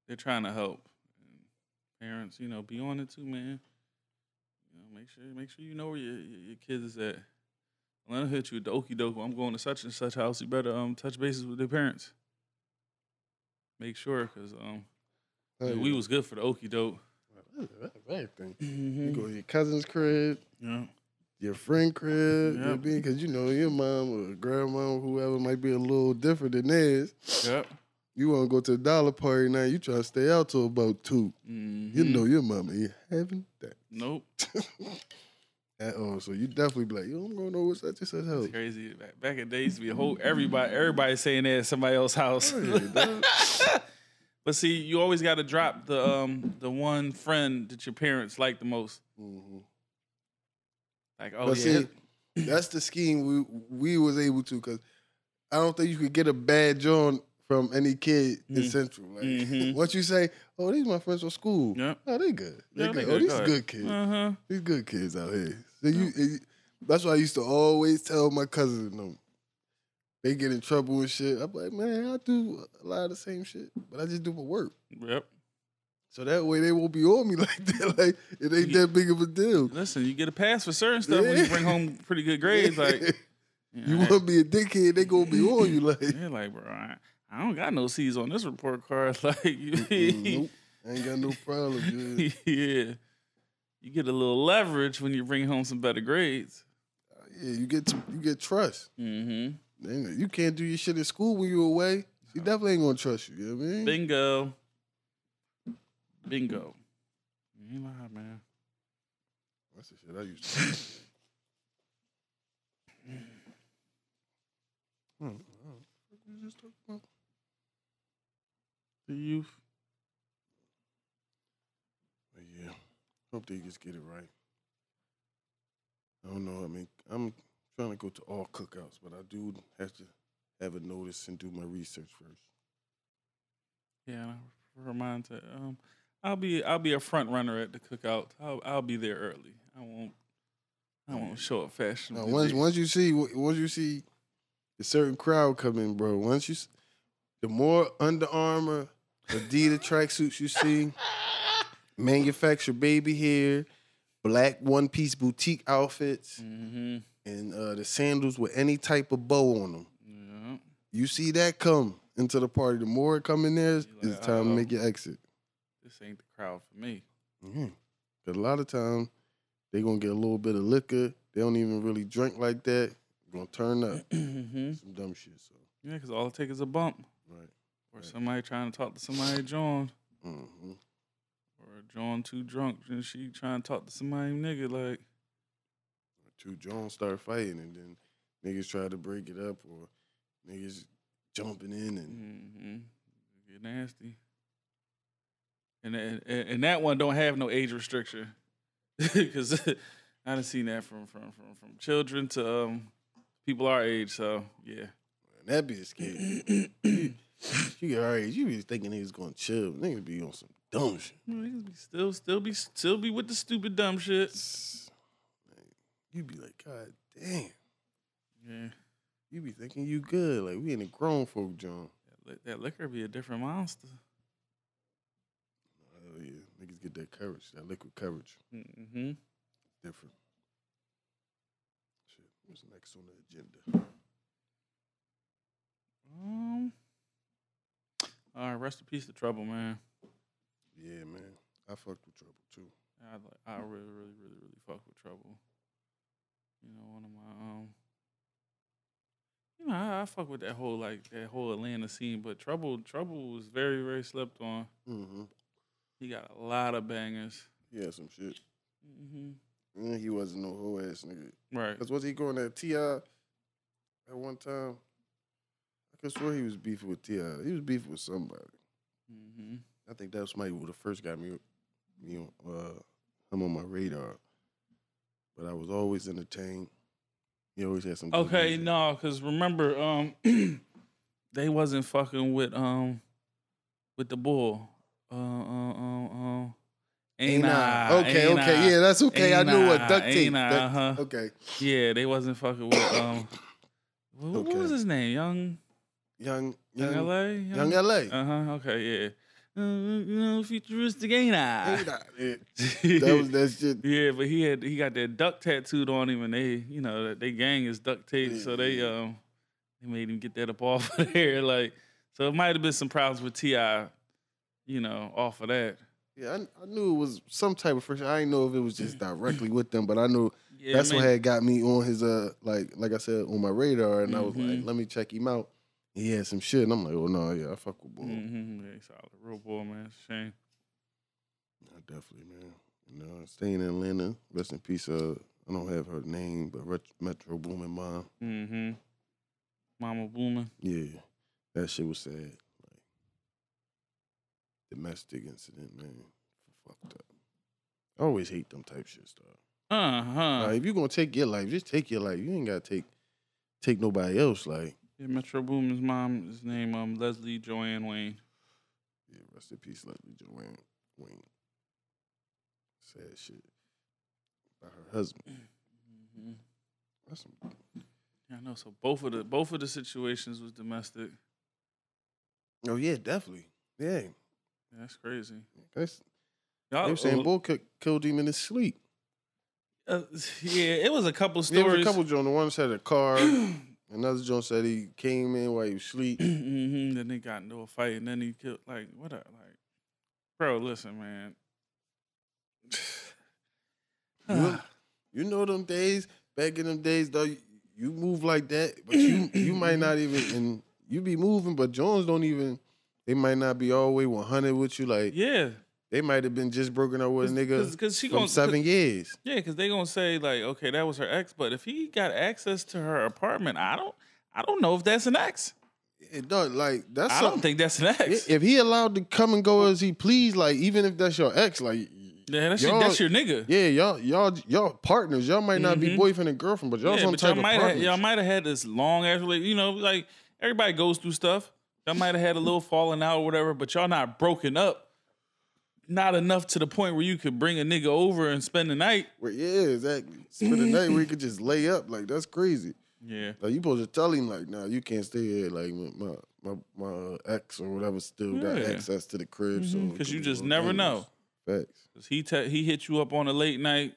they're trying to help. And parents, you know, be on it too, man. You know, make sure make sure you know where your your, your kids is at. Them hit you with the okey doke. I'm going to such and such house. You better um touch bases with their parents. Make sure, cause um Hell we yeah. was good for the okey doke. everything. You Mm-hmm. You go to your cousin's crib, Yeah. your friend crib, Yeah. because you know your mom or grandma or whoever might be a little different than theirs. Yep. You want to go to the dollar party now? You try to stay out till about 2 You Mhm. know your mama ain't having that Nope. at all. So you definitely be like, yo, I'm going over such and such house. It's crazy. Back, back in the day, used to be a whole everybody everybody saying that at somebody else's house. But see, you always got to drop the um the one friend that your parents like the most. Mhm. Like, oh but yeah, see, that's the scheme we we was able to because I don't think you could get a bad joint from any kid in Mhm. Central. Like Mhm. once you say, "Oh, these are my friends from school," Yeah. oh, they good. They Yeah, they good. good. Oh, these Go good kids. uh huh. These good kids out here. So you, it- that's why I used to always tell my cousins, you um, know, they get in trouble and shit. I'm like, man, I do a lot of the same shit, but I just do my work. Yep. So that way they won't be on me like that. Like it ain't that big of a deal. Listen, you get a pass for certain stuff when you bring home pretty good grades. Like, you, you know, want to be a dickhead, they gonna be on you like. You're like, bro, I, I don't got no C's on this report card. Like, nope, I ain't got no problem. dude. yeah, you get a little leverage when you bring home some better grades. Yeah, you get you get trust. Mm-hmm. Then You can't do your shit at school when you're away. She definitely ain't gonna trust you. You know what I mean? Bingo. Bingo. You ain't lie, man. That's the shit I used to. Hmm, what we just talking about? The youth. But yeah, hope they just get it right. I don't know. I mean, I'm trying to go to all cookouts, but I do have to have a notice and do my research first. Yeah, remind to um, I'll be I'll be a front runner at the cookout. I'll I'll be there early. I won't I won't show up fashion. Once once you see once you see a certain crowd coming, bro. Once you, the more Under Armour, Adidas tracksuits you see, manufactured baby hair, black one piece boutique outfits, Mm-hmm. and uh, the sandals with any type of bow on them. Yeah. You see that come into the party. The more it come in there, it's time to make your exit. This ain't the crowd for me. Mhm. Cause a lot of times they gonna get a little bit of liquor. They don't even really drink like that. Gonna turn up mm-hmm. some dumb shit. So Yeah, because all it takes is a bump. right. Or Right. somebody trying to talk to somebody John. hmm Or John too drunk and she trying to talk to somebody nigga like Two Jones start fighting, and then niggas try to break it up, or niggas jumping in, and mm-hmm. get nasty. And, and and that one don't have no age restriction. Cause I done seen that from from from from children to um people our age. So yeah. that be a scary. you get our age, you be thinking niggas gonna chill. Niggas be on some dumb shit. Niggas be Still still be still be with the stupid dumb shit. You'd be like, God damn. Yeah. You'd be thinking you good. Like we in a grown folk John. That, li- that liquor be a different monster. Oh yeah, niggas get that courage, that liquid courage. Mm-hmm. Different. Shit, what's next on the agenda? Um. All right, rest in peace to Trouble, man. Yeah, man. I fucked with trouble too. I like, I really, really, really, really fuck with Trouble. You know, one of my um. You know, I, I fuck with that whole like that whole Atlanta scene, but Trouble, Trouble was very, very slept on. Mm-hmm. He got a lot of bangers. He had some shit. Mm-hmm. And he wasn't no whole ass nigga. Right. Cause was he going at T.I. at one time? I could swear he was beefing with Ti. He was beefing with somebody. Mm-hmm. I think that was somebody who the first got me, me on, uh, him on my radar. But I was always entertained. He always had some. good Okay, music. no, because remember, um, they wasn't fucking with um, with the bull. Uh, uh, uh, uh, Ain't Ain't I? I? Okay, Ain't okay, I? yeah, that's okay. I knew what duct tape. I? duct- Uh-huh. Okay, Yeah, they wasn't fucking with um. What, what was his name? Young young, Young, young, LA. Yung LA. Uh huh. Okay. Yeah. You know, futuristic, ain't I? Ain't I? Yeah. That was that shit. Yeah, but he had he got that duck tattooed on him, and they, you know, they gang is duct tape, so they Yeah. um they made him get that up off of there, like so it might have been some problems with T.I., you know, off of that. Yeah, I, I knew it was some type of friction. I didn't know if it was just directly with them, but I knew Yeah, that's I what had got me on his uh like like I said on my radar, and I was like, let me check him out. He had some shit, and I'm like, oh no, yeah, I fuck with Bull. mhm, yeah, solid, real boy, man. Shame. Yeah, definitely, man. You know, staying in Atlanta. Rest in peace. Uh, I don't have her name, but Metro Boomin mom. Mm-hmm. Mama booming. Yeah, that shit was sad. Like domestic incident, man. Fucked up. I always hate them type shit stuff. Uh huh. Like, if you're gonna take your life, just take your life. You ain't gotta take take nobody else. Like, Yeah, Metro Boomin's mom is name um Leslie Joanne Wayne. yeah, rest in peace, Leslie Joanne Wayne. Sad shit. about her husband. Mm-hmm. That's some, Yeah, I know. So both of the both of the situations was domestic. oh yeah, definitely. Yeah, Yeah, that's crazy. that's. Y'all, They were saying uh, Bull ki- killed him in his sleep. uh, yeah, it was a couple stories. a couple Jones. The one said a car. Another Jones said he came in while he was asleep. hmm Then they got into a fight, and then he killed. Like what? A, like, bro, listen, man. You know, you know them days back in them days though. You, you move like that, but you you might not even and you be moving, but Jones don't even. They might not be all way one hundred with you. Like yeah, they might have been just broken up with a nigga because she from gonna seven years. Yeah, because they gonna say like, okay, that was her ex, but if he got access to her apartment, I don't, I don't know if that's an ex. It does like that's I don't think that's an ex. If he allowed to come and go as he please, like even if that's your ex, like yeah, that's your, that's your nigga. yeah, y'all y'all y'all partners. Y'all might not be Mhm. boyfriend and girlfriend, but y'all yeah, some but type y'all of might have, partners. y'all might have had this long ass relationship. You know, like everybody goes through stuff. Y'all might have had a little falling out or whatever, but y'all not broken up. Not enough to the point where you could bring a nigga over and spend the night. Where- yeah, exactly. Spend the night where you could just lay up. Like that's crazy. Yeah. Like you supposed to tell him like, nah, you can't stay here. Like my my my ex or whatever still got access to the crib. So mm-hmm. it Because you just never things. know. Facts. Cause he te- he hit you up on a late night,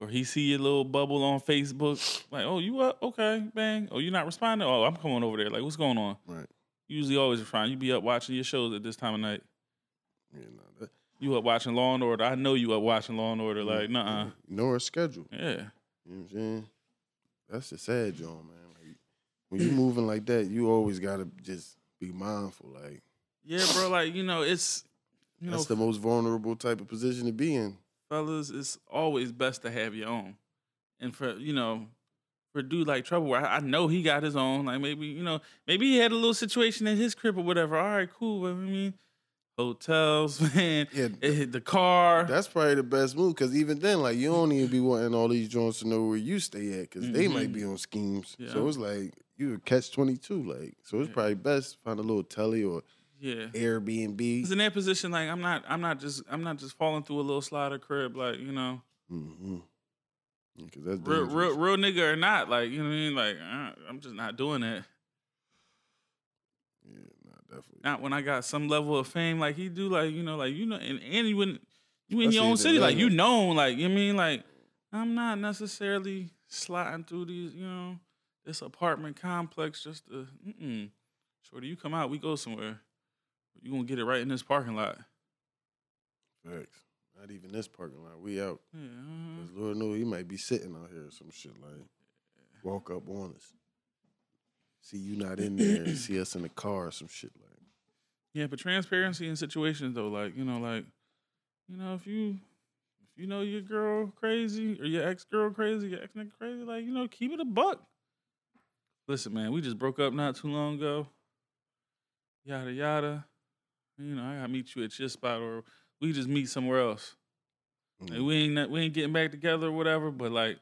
or he see your little bubble on Facebook. Like, oh, you up? Okay, bang. Oh, you not responding? Oh, I'm coming over there. Like, what's going on? Right. Usually always respond. You be up watching your shows at this time of night. Yeah, nah, You up watching Law and Order. I know you up watching Law and Order. Mm-hmm. Like, nah. Know her schedule. Yeah. You know what I'm saying? That's the sad joint, man. Like when you moving like that, you always gotta just be mindful. Like Yeah, bro. Like, you know, it's you know, that's the most vulnerable type of position to be in. fellas, it's always best to have your own. And for you know, for dude like Trouble, where I I know he got his own. Like maybe you know, maybe he had a little situation in his crib or whatever. All right, cool. But I mean, hotels, man, Yeah, the car. That's probably the best move because even then, like you don't even be wanting all these joints to know where you stay at because they might be on schemes. Yeah. So it's like you catch twenty two. Like so, it's Yeah. probably best find a little telly or yeah. Airbnb. Cause in that position, like I'm not, I'm not just, I'm not just falling through a little slider crib, like you know, Mm-hmm. Because that's real, real, real nigga or not, like you know what I mean. Like uh, I'm just not doing that. Definitely. Not when I got some level of fame, like he do, like you know, like you know, and, and you wouldn't, you in your own city, like you known, like you know I mean, like I'm not necessarily sliding through these, you know, this apartment complex just to, mm-mm. Shorty, you come out, we go somewhere. You gonna get it right in this parking lot. Facts. Not even this parking lot. We out. Yeah. uh-huh. 'Cause Lord know he might be sitting out here or some shit like walk up on us. See you not in there and see us in the car or some shit like Yeah, but transparency in situations though, like you know, like you know, if you if you know your girl crazy or your ex girl crazy, your ex nigga crazy, like you know, keep it a buck. Listen, man, we just broke up not too long ago. Yada yada. You know, I gotta meet you at your spot, or we just meet somewhere else. Like, Mm. we ain't we ain't getting back together or whatever, but like,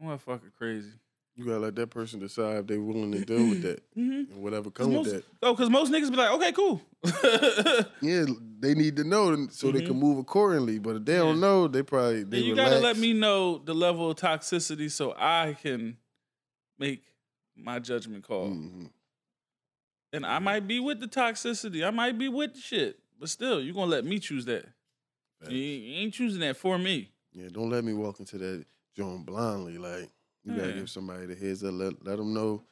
motherfucker crazy. You gotta let that person decide if they're willing to deal with that Mm-hmm. and whatever come with that. Oh, because most niggas be like, okay, cool. Yeah, they need to know so they can move accordingly. But if they don't Mm-hmm. Know, they probably they And you relax. gotta let me know the level of toxicity so I can make my judgment call. Mhm. And I might be with the toxicity. I might be with the shit. But still, you're gonna let me choose that. You ain't choosing that for me. Yeah, don't let me walk into that joint blindly. Like you gotta Yeah. give somebody the heads up. Let let them know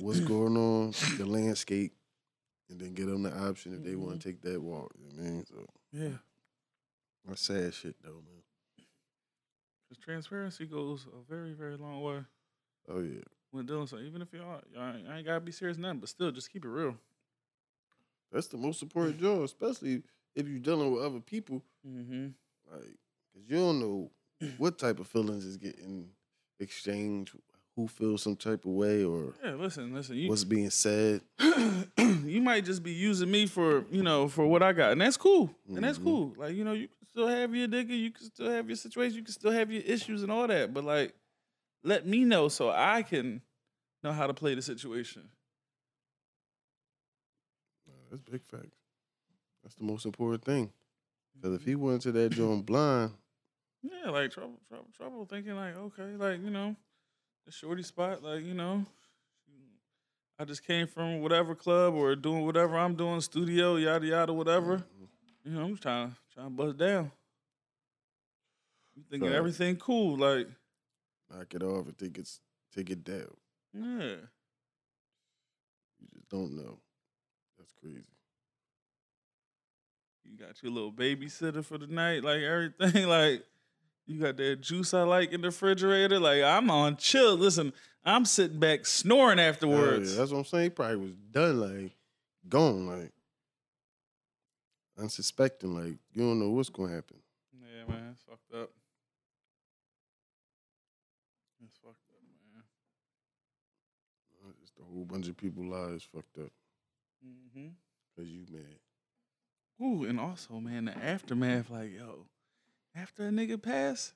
what's going on, the landscape, and then get them the option if they want to take that walk. You know what I mean, so Yeah. that's sad shit though, man. Because transparency goes a very, very long way Oh yeah, when doing so, Even if y'all, y'all ain't, I ain't gotta be serious nothing, but still, just keep it real. that's the most important job, especially if you're dealing with other people. Mm-hmm. Like, cause you don't know what type of feelings is getting exchanged, who feels some type of way, or Yeah, listen, listen. You, what's being said. you might just be using me for you know for what I got, and that's cool, and that's Mhm. cool. Like you know, you can still have your nigga, you can still have your situation, you can still have your issues and all that, but like, let me know so I can know how to play the situation. Nah, that's big facts. That's the most important thing. Because if he went to that joint blind, Yeah, like trouble, trouble, trouble. Thinking like, okay, like you know, the shorty spot, like you know, I just came from whatever club or doing whatever I'm doing, studio, yada yada, whatever. Mm-hmm. You know, I'm just trying, to trying to bust down. You thinking Right. everything cool, like knock it off and think it's take it down. yeah. You just don't know. That's crazy. You got your little babysitter for the night, like everything, like. You got that juice I like in the refrigerator. Like I'm on chill. Listen, I'm sitting back snoring afterwards. yeah, that's what I'm saying. He probably was done, like gone, like unsuspecting, like you don't know what's gonna happen. Yeah, man, it's fucked up. It's fucked up, man. It's Just a whole bunch of people lives fucked up Mm-hmm. because you mad. Ooh, and also, man, the aftermath, like, yo, after a nigga pass,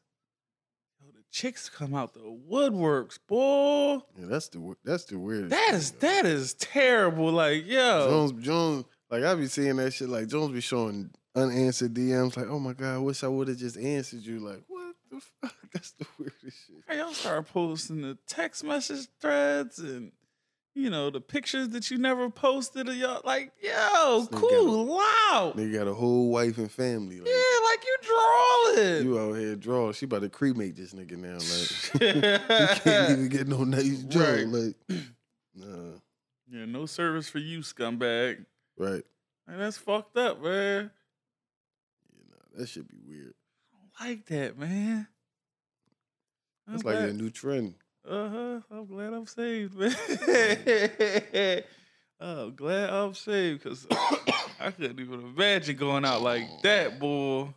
yo, the chicks come out the woodworks, boy. Yeah, that's the that's the weirdest. That thing, is though. that is terrible. Like, yo, Jones Jones like I be seeing that shit. Like Jones be showing unanswered DMs. Like, oh my god, I wish I would have just answered you. Like, what the fuck? That's the weirdest shit. Hey, y'all start posting the text message threads and you know the pictures that you never posted of y'all. Like, yo, cool, loud. They got a whole wife and family. Like, Yeah, like you drawing. you out here draw. She about to cremate this nigga now. Like, you can't even get no nice job. Right. Like, nah, yeah, no service for you, scumbag. right. Like, that's fucked up, man. Yeah, nah, that should be weird. I don't like that, man. That's like a new trend. Uh huh. I'm glad I'm saved, man. oh, glad I'm saved because I couldn't even imagine going out like that, boy.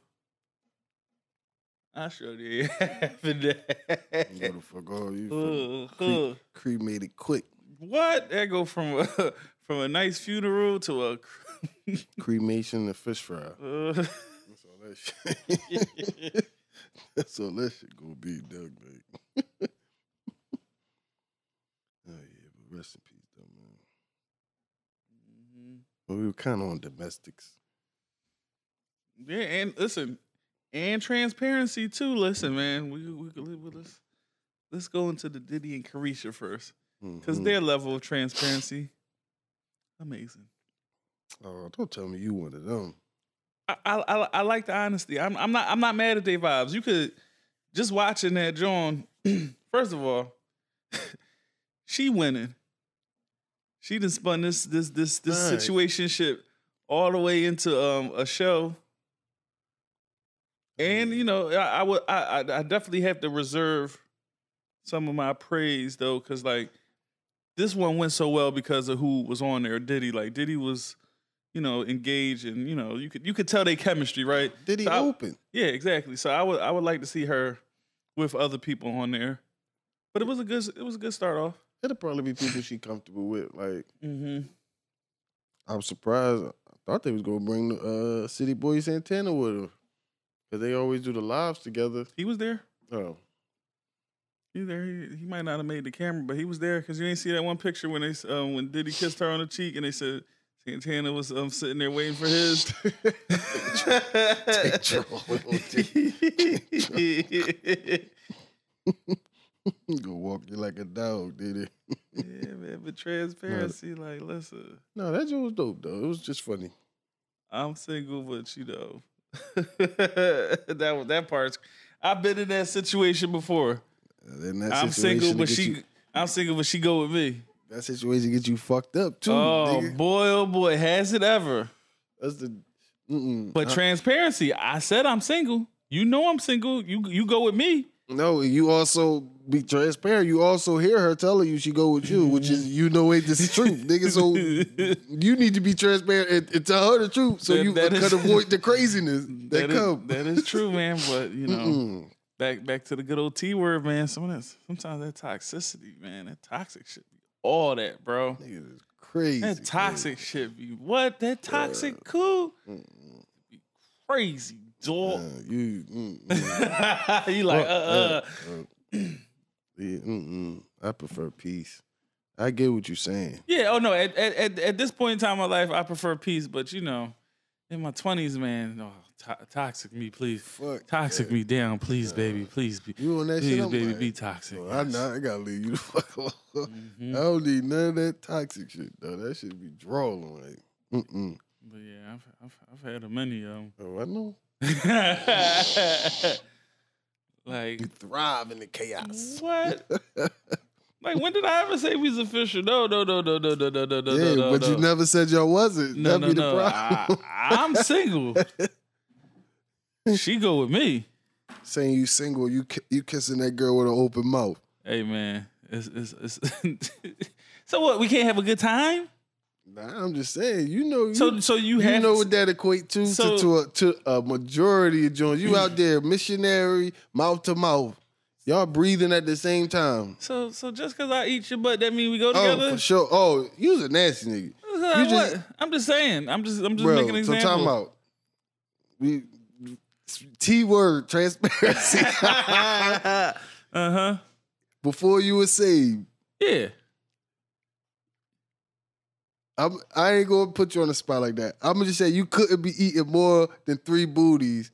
I sure did having that. Go the fuck off. You fucking Uh, cre- cremated quick. What? That go from a from a nice funeral to a. Cremation and fish fry. Uh, That's all that shit. That's all that shit gonna be, Doug. Like. oh yeah, but rest in peace, though, man. Mhm. But we were kind of on domestics. Yeah, and listen, and transparency too. Listen, man, we we, we, we let's let's go into the Diddy and Caresha first, because Mhm. their level of transparency, amazing. Oh, don't tell me you one of them. I, I I I like the honesty. I'm I'm not I'm not mad at their vibes. You could just watching that John. first of all, she winning. She done spun this this this this Right. situationship all the way into um a show. And you know, I, I would I, I I definitely have to reserve some of my praise though, because like this one went so well because of who was on there. Diddy, like Diddy was, you know, engaged and you know, you could you could tell they chemistry, right? Did he So I- open? Yeah, exactly. So I would I would like to see her with other people on there. But it was a good it was a good start off. It'll probably be people she comfortable with. Like Mm-hmm. I'm surprised. I thought they was gonna bring uh City Boy Santana with her, cause they always do the lives together. He was there. Oh, He there. He, he might not have made the camera, but he was there because you ain't see that one picture when they um, when Diddy kissed her on the cheek and they said Santana was um, sitting there waiting for his. Go walk you like a dog, did it? yeah, man. But transparency, like, listen, No, that joke was dope though. It was just funny. I'm single, but you know, that was that part's. I've been in that situation before. Uh, then that I'm situation single, but she. you- I'm single, but she go with me. that situation gets you fucked up too. oh nigga. boy, oh boy, has it ever? That's the. But I- transparency. I said I'm single. You know I'm single. You you go with me. No, you also be transparent. You also hear her telling you she go with you, which is you know ain't the truth, nigga. So you need to be transparent and, and tell her the truth, so That- you that can is- avoid the craziness that, That is, come. that is true, man. But you know, Mm-mm. back back to the good old T word, man. Some of that sometimes that toxicity, man. That toxic shit all that, bro. Niggas is crazy. That toxic shit be what? That toxic cool Mm-mm. crazy dog. Uh, you, mm-mm. you like uh uh. Uh, yeah, mm-mm. I prefer peace. I get what you're saying. Yeah. Oh no. At, at at this point in time in my life, I prefer peace. But you know, in my twenties, man, oh, to- toxic me, please. Fuck. Toxic that. me down, please, baby. Please be, You on that please, shit? I'm baby, like, be toxic. "Oh, I know. I gotta leave you the fuck alone. Mhm. I don't need none of that toxic shit though. That should be drawing. Like, mm-mm. But yeah, I've, I've I've had a many of Oh, I know. like You thrive in the chaos. what? like when did I ever say we was official? No, no, no, no, no, no, no, no, no. yeah, no, but no. you never said y'all wasn't. No, That'd no, be the no. problem. I, I'm single. she go with me. Saying you single, you you kissing that girl with an open mouth. Hey man, it's it's, it's so what? We can't have a good time. Nah, I'm just saying. You know. You, So so you you know to- what that equate to So- to to a, to a majority of joints. You out there missionary, mouth to mouth. Y'all breathing at the same time. So so just because I eat your butt, that mean we go Oh, together? for sure. Oh, you was a nasty nigga. You just- what? I'm just saying. I'm just I'm just Bro, making an so example. time out. We T word transparency. uh huh. Before you were saved, Yeah. I'm, I ain't gonna put you on the spot like that. I'm gonna just say you couldn't be eating more than three booties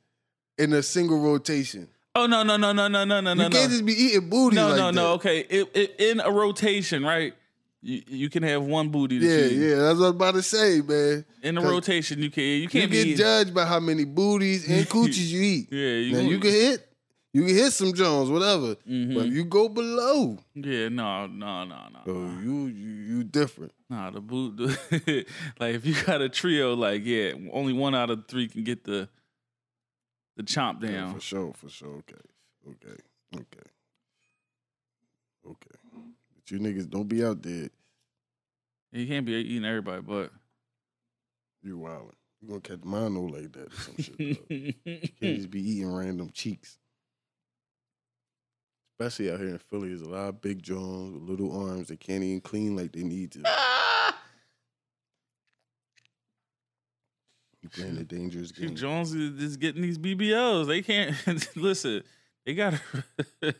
in a single rotation. Oh no no no no no no no no! you can't no just be eating booties no like no that. no. Okay, it, it, in a rotation, right? You, you can have one booty. Yeah, yeah, that's what I was about to say, man. In a rotation, you can you can't be. you get be. judged by how many booties and coochies you eat. yeah, you, now you can hit, you can hit some Jones, whatever. Mhm. But you go below, Yeah, no, no, no, no. so no. you you you different. Nah, the boot. The, like if you got a trio, like yeah, only one out of three can get the the chomp Yeah, down. for sure, for sure. Okay, okay, okay, okay. But you niggas don't be out there. You can't be eating everybody, but You wildin'. You gonna catch mono like that or some shit. though. You can't just be eating random cheeks. Especially out here in Philly, there's a lot of big Jones with little arms that can't even clean like they need to. You playing a dangerous game. Jones is is getting these BBLs. They can't listen. They got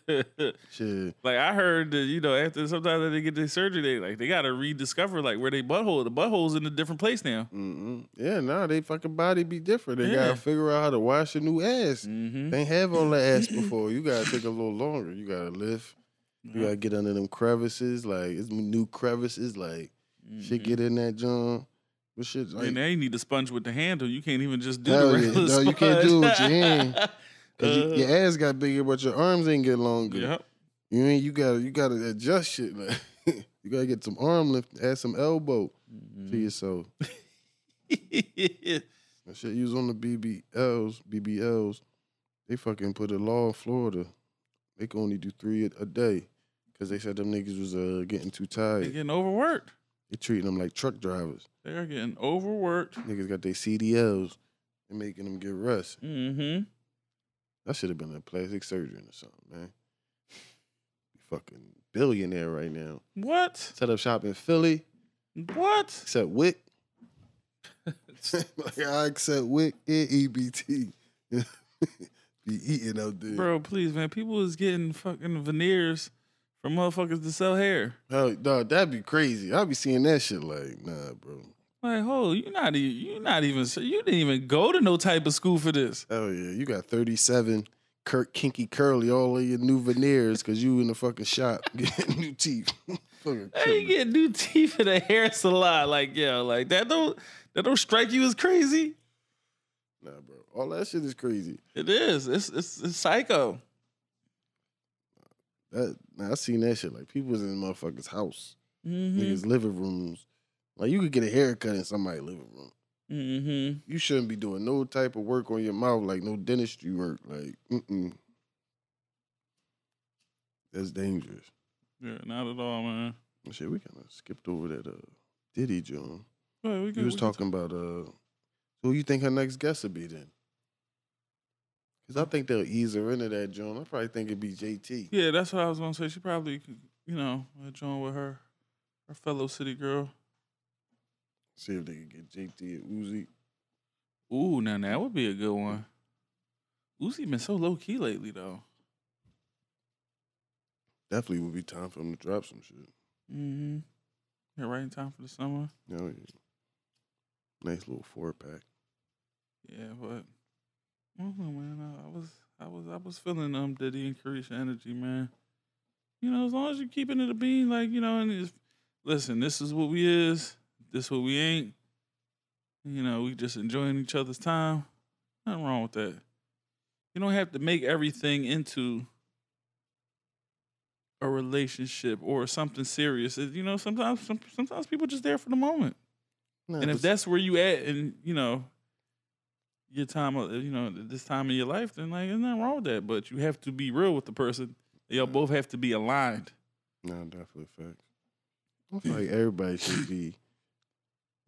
Shit. like I heard that you know after sometimes that they get their surgery, they like they got to rediscover like where they butthole. The butthole's in a different place now. Mm-mm. Yeah, nah, they fucking body be different. They Yeah. gotta figure out how to wash a new ass. Mm-hmm. They ain't have all that ass before. You gotta take a little longer. You gotta lift. You gotta get under them crevices. Like it's new crevices. Like shit get in that joint. But shit like and they need the sponge with the handle. You can't even just do the regular No, you can't do it with your hand. 'Cause you- Uh, your ass got bigger, but your arms ain't get longer. Yep. You ain't you gotta you gotta adjust shit. Like you gotta get some arm lift, add some elbow Mm-hmm. to yourself. That shit you was on the BBLs, BBLs. They fucking put a law in Florida. They can only do three a, a day because they said them niggas was uh, getting too tired. They're getting overworked. They treating them like truck drivers. They're getting overworked. Niggas got their CDLs and making them get rest. Mm-hmm. That should have been a plastic surgeon or something, man. Fucking billionaire right now. What? Set up shop in Philly. What? Except WIC. like I accept WIC and EBT. be eating out there. Bro, please, man. People is getting fucking veneers for motherfuckers to sell hair. Hell, dog, that'd be crazy. I'd be seeing that shit like, nah, bro. Like, oh, you not even you not even you didn't even go to no type of school for this. Hell yeah, you got 37 Kurt kinky curly all of your new veneers because you in the fucking shop getting new teeth. Hey, you get new teeth in a hair salon, like yo, like that don't that don't strike you as crazy. Nah, bro. All that shit is crazy. It is. It's it's, it's psycho. That I seen that shit. Like people was in motherfuckers' house, Mm-hmm. niggas' living rooms. Like you could get a haircut in somebody's living room. Mm-hmm. You shouldn't be doing no type of work on your mouth, like no dentistry work. Like, mm-mm. That's dangerous. Yeah, not at all, man. Shit, we kind of skipped over that uh Diddy John. Well, we You can, was we can talking about uh who you think her next guest would be then? Cause I think they'll ease her into that John. I probably think it'd be JT. Yeah, that's what I was gonna say. She probably, could, you know, join with her, her fellow city girl. See if they can get JT and Uzi. Ooh, now that would be a good one. Uzi been so low key lately, though. Definitely would be time for him to drop some shit. Mm-hmm. Yeah, right in time for the summer. Oh yeah. Nice little four pack. Yeah, but I don't know, man. I, I was, I was, I was feeling um Diddy and Caresha energy, man. You know, as long as you're keeping it a bean, like you know, and it's, listen, this is what we is, this what we ain't. You know, we just enjoying each other's time. Nothing wrong with that. You don't have to make everything into a relationship or something serious. You know, sometimes some, sometimes people just there for the moment. Nah, And if that's where you at, and you know, your time, of you know, this time of your life, then like, there's nothing wrong with that. But you have to be real with the person. Y'all both have to be aligned. No, definitely facts. I feel like everybody should be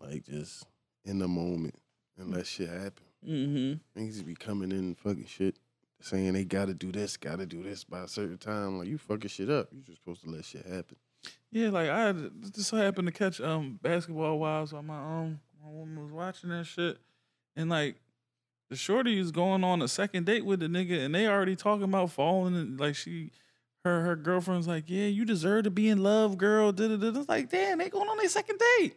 like just in the moment and let shit happen. Mm-hmm. Niggas be coming in and fucking shit, saying they gotta do this, gotta do this by a certain time. Like you fucking shit up. You just supposed to let shit happen. Yeah, like I just so happened to catch um basketball wives while my um my woman was watching that shit, and like the shorty is going on a second date with the nigga, and they already talking about falling, and like she. Her her girlfriend's like, yeah, you deserve to be in love, girl. Da, da, da. It's like, damn, they going on their second date.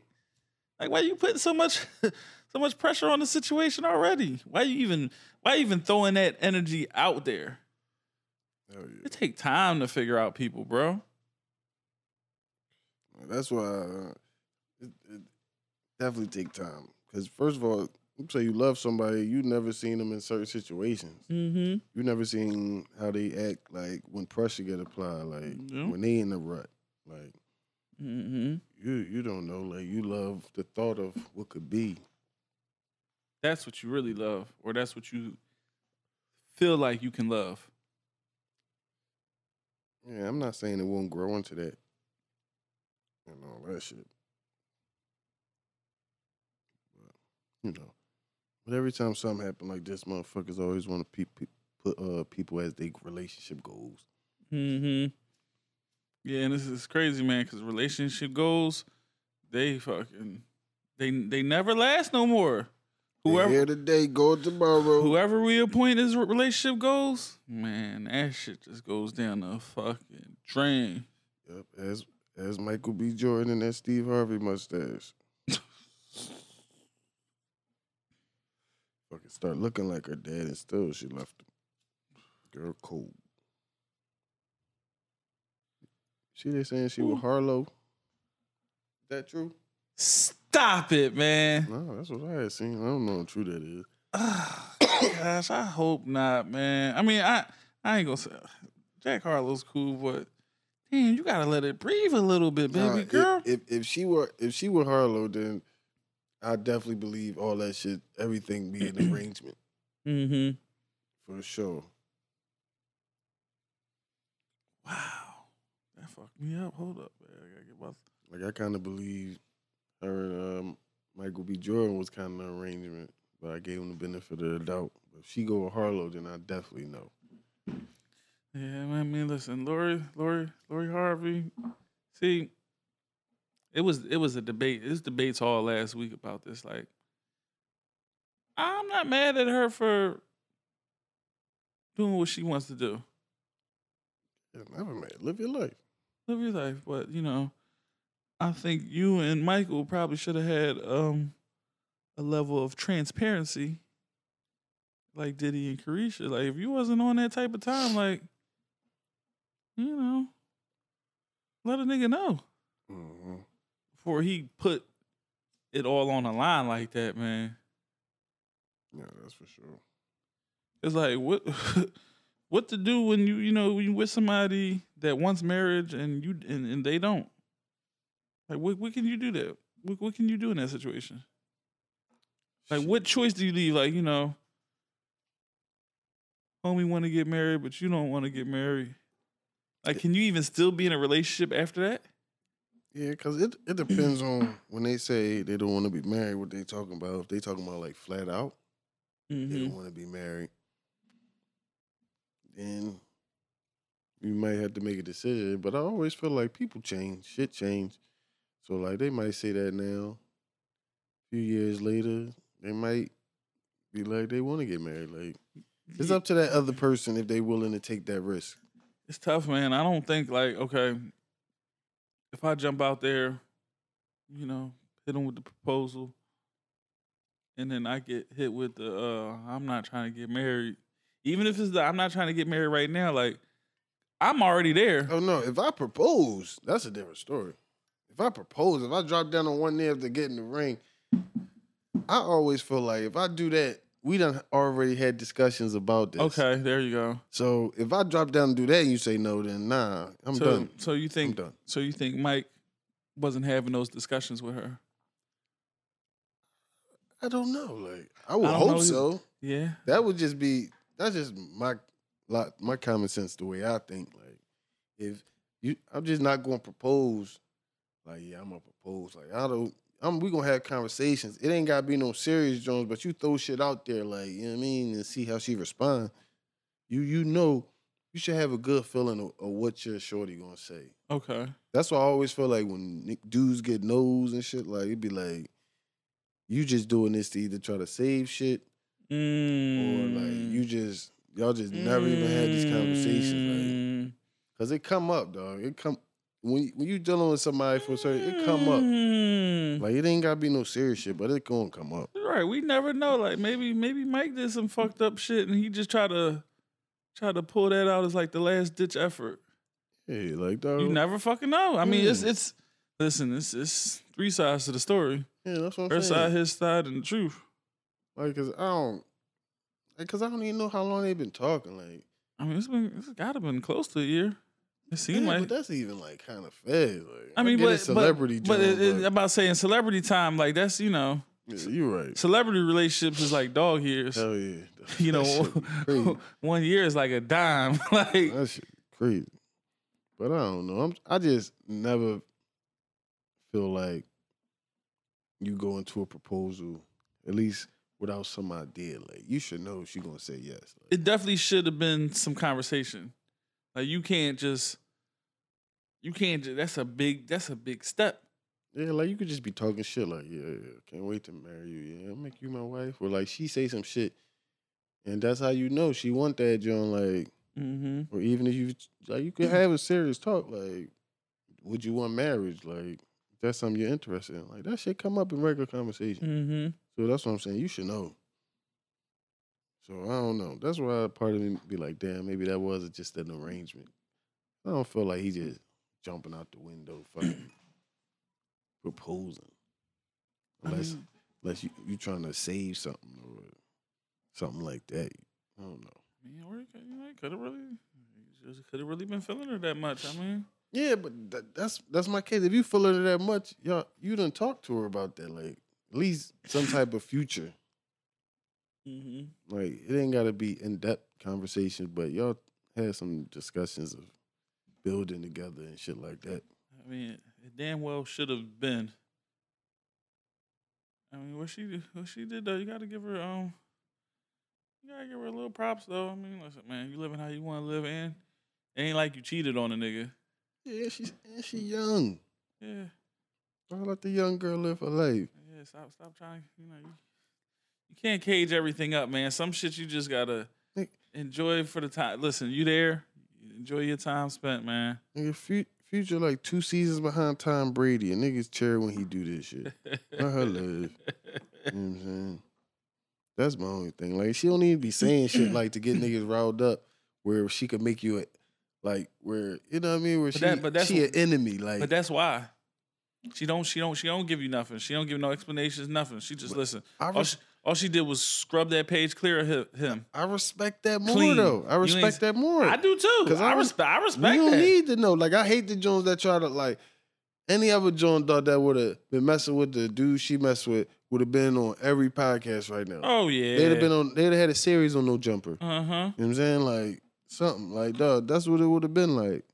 Like, why are you putting so much so much pressure on the situation already? Why you even why you even throwing that energy out there? Yeah. It take time to figure out people, bro. That's why uh, it, it definitely take time. Because first of all, say you love somebody, you never seen them in certain situations. Mm-hmm. You never seen how they act like when pressure get applied, like when they in the rut. Like Mm-hmm. you you don't know. Like you love the thought of what could be. That's what you really love, or that's what you feel like you can love. Yeah, I'm not saying it won't grow into that and all that shit. But, you know, but every time something happen like this, motherfuckers always want to pe- pe- put uh people as their relationship goals. Mm-hmm. Yeah, and this is crazy, man, because relationship goals, they fucking they they never last no more. Whoever Whoever here today, go tomorrow. whoever we appoint as relationship goals, man, that shit just goes down the fucking drain. Yep, as as Michael B. Jordan and that Steve Harvey mustache. Fucking start looking like her dad, and still she left him. Girl, cold. See, they saying she was Ooh. Harlow. Is that true? Stop it, man. No, that's what I had seen. I don't know how true that is. Gosh, I hope not, man. I mean, I I ain't gonna say Jack Harlow's cool, but damn, you gotta let it breathe a little bit, baby Nah, if- girl. If, if she were if she were Harlow, then I definitely believe all that shit, everything be an arrangement mm-hmm. for sure. Wow, that fucked me up. Hold up, man. I gotta get my. Like I kind of believe her and um, Michael B. Jordan was kind of an arrangement, but I gave him the benefit of the doubt. But if she go with Harlow, then I definitely know. Yeah, man. I mean, listen, Lori, Lori, Lori Harvey. See, it was it was a debate. This debates all last week about this. Like, I'm not mad at her for doing what she wants to do. Yeah, never man. Live your life. Live your life, but you know, I think you and Michael probably should have had um a level of transparency, like Diddy and Caresha. Like if you wasn't on that type of time, like you know, let a nigga know hmm before he put it all on the line like that, man. Yeah, that's for sure. It's like what what to do when you you know when you with somebody that wants marriage and you and, and they don't. Like what what can you do that? What what can you do in that situation? Like what choice do you leave? Like, you know, homie want to get married, but you don't want to get married. Like, can you even still be in a relationship after that? Yeah, because it, it depends on when they say they don't want to be married, what they talking about. If they talking about like flat out, they Mm-hmm. don't want to be married, then you might have to make a decision. But I always feel like people change, shit change. So like they might say that now. A few years later, they might be like they want to get married. Like it's up to that other person if they willing to take that risk. It's tough, man. I don't think like okay, if I jump out there, you know, hit them with the proposal, and then I get hit with the uh, I'm not trying to get married. Even if it's the I'm not trying to get married right now, like I'm already there. Oh no, if I propose, that's a different story. If I propose, if I drop down on one knee after getting the ring, I always feel like if I do that, we done already had discussions about this. Okay, there you go. So if I drop down and do that and you say no, then nah, I'm so, done. So you I'm think done. so you think Mike wasn't having those discussions with her? I don't know. Like I would I hope know so. Yeah. That would just be that's just my lot my common sense the way I think. Like if you I'm just not gonna propose like yeah, I'm gonna propose. Like I don't I'm we gonna have conversations. It ain't gotta be no serious Jones, but you throw shit out there like, you know what I mean, and see how she respond. You you know you should have a good feeling of, of what your shorty gonna say. Okay. That's why I always feel like when dudes get no's and shit, like it'd be like you just doing this to either try to save shit or Mm. like you just y'all just never even had these conversations, Mm. like cause it come up, dog. It come when when you dealing with somebody for a certain, it come up. Mm. Like it ain't gotta be no serious shit, but it gonna come up. Right, we never know. Like maybe maybe Mike did some fucked up shit and he just tried to try to pull that out as like the last ditch effort. Yeah, like dog. You never fucking know. I mean, it's Mm. it's listen, it's it's three sides to the story. yeah, that's what Her I'm side, saying. his side, and the truth. Like, cause I don't, like, cause I don't even know how long they've been talking. Like, I mean, it's been it's gotta been close to a year. It seemed yeah, like but that's even like kind of fast. Like, I mean, get but celebrity, but, but it, about saying celebrity time, like that's you know, yeah, you right. celebrity relationships is like dog years. Hell yeah, you know, shit be crazy. one year is like a dime. like That shit crazy. But I don't know. I'm I just never feel like you go into a proposal, at least without some idea. Like you should know she gonna say yes. Like, it definitely should have been some conversation. Like you can't just, you can't. Just, that's a big. That's a big step. yeah, like you could just be talking shit like, yeah, yeah, can't wait to marry you. Yeah, I'll make you my wife. Or like she say some shit. And that's how you know she want that John, like, Mm-hmm. or even if you like you could have a serious talk, like, would you want marriage? Like, that's something you're interested in. Like that shit come up in regular conversation. Mm-hmm. So that's what I'm saying. You should know. So I don't know. That's why part of me be like, damn, maybe that was just an arrangement. I don't feel like he just jumping out the window, fucking proposing. Unless unless you you trying to save something or something like that. I don't know. I mean, or you know, could have really, could have really been feeling her that much. I mean, Yeah, but that, that's that's my case. If you feel her that much, y'all you done talk to her about that, like at least some type of future. mm-hmm. Like it ain't gotta be in depth conversations, but y'all had some discussions of building together and shit like that. I mean, it damn well should have been. I mean, what she did- what she did though, you got to give her um, you gotta give her a little props though. I mean, listen, man, you living how you want to live, and it ain't like you cheated on a nigga. Yeah, she's and she young. Yeah, I'll let the young girl live her life. Yeah. Stop, stop trying. You know, you, you can't cage everything up, man. Some shit you just gotta. Enjoy for the time. Listen, you there? Enjoy your time spent, man. Nigga, Future like two seasons behind Tom Brady, and niggas cheer when he do this shit. Let her live. You know what I'm saying? That's my only thing. Like she don't even be saying shit like to get niggas riled up, where she could make you a, like where you know what I mean, where But she that- but that's she an enemy. Like But that's why. She don't. She don't. She don't give you nothing. She don't give no explanations. Nothing. She just listen. I, All she, all she did was scrub that page clear of him. I respect that more Clean. though. I respect that more. I do too. 'Cause I I respect. I respect don't that. need to know. Like I hate the Jones that try to like any other Jones thought that would have been messing with the dude she messed with would have been on every podcast right now. oh yeah. They'd have been on. They'd have had a series on No Jumper. Uh huh. You know what I'm saying? Like something like dog. That's what it would have been like.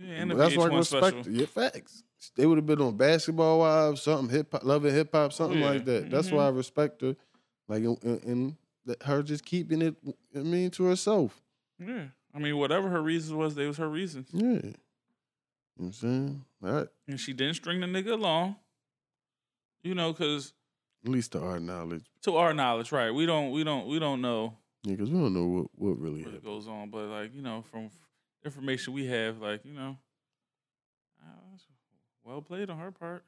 Yeah, and that's why I respect. Yeah, facts. They would have been on Basketball Wives, something hip hop, loving hip hop, something yeah. like that. That's mm-hmm. why I respect her. Like and, her just keeping it. I mean, to herself. Yeah. I mean, whatever her reasons was, they was her reasons, Yeah. You know what I'm saying? All right. and she didn't string the nigga along. You know, because At least to our knowledge. to our knowledge, right? We don't. We don't. We don't know Yeah, because we don't know what, what really what goes on, but like you know, from information we have, like you know, well played on her part.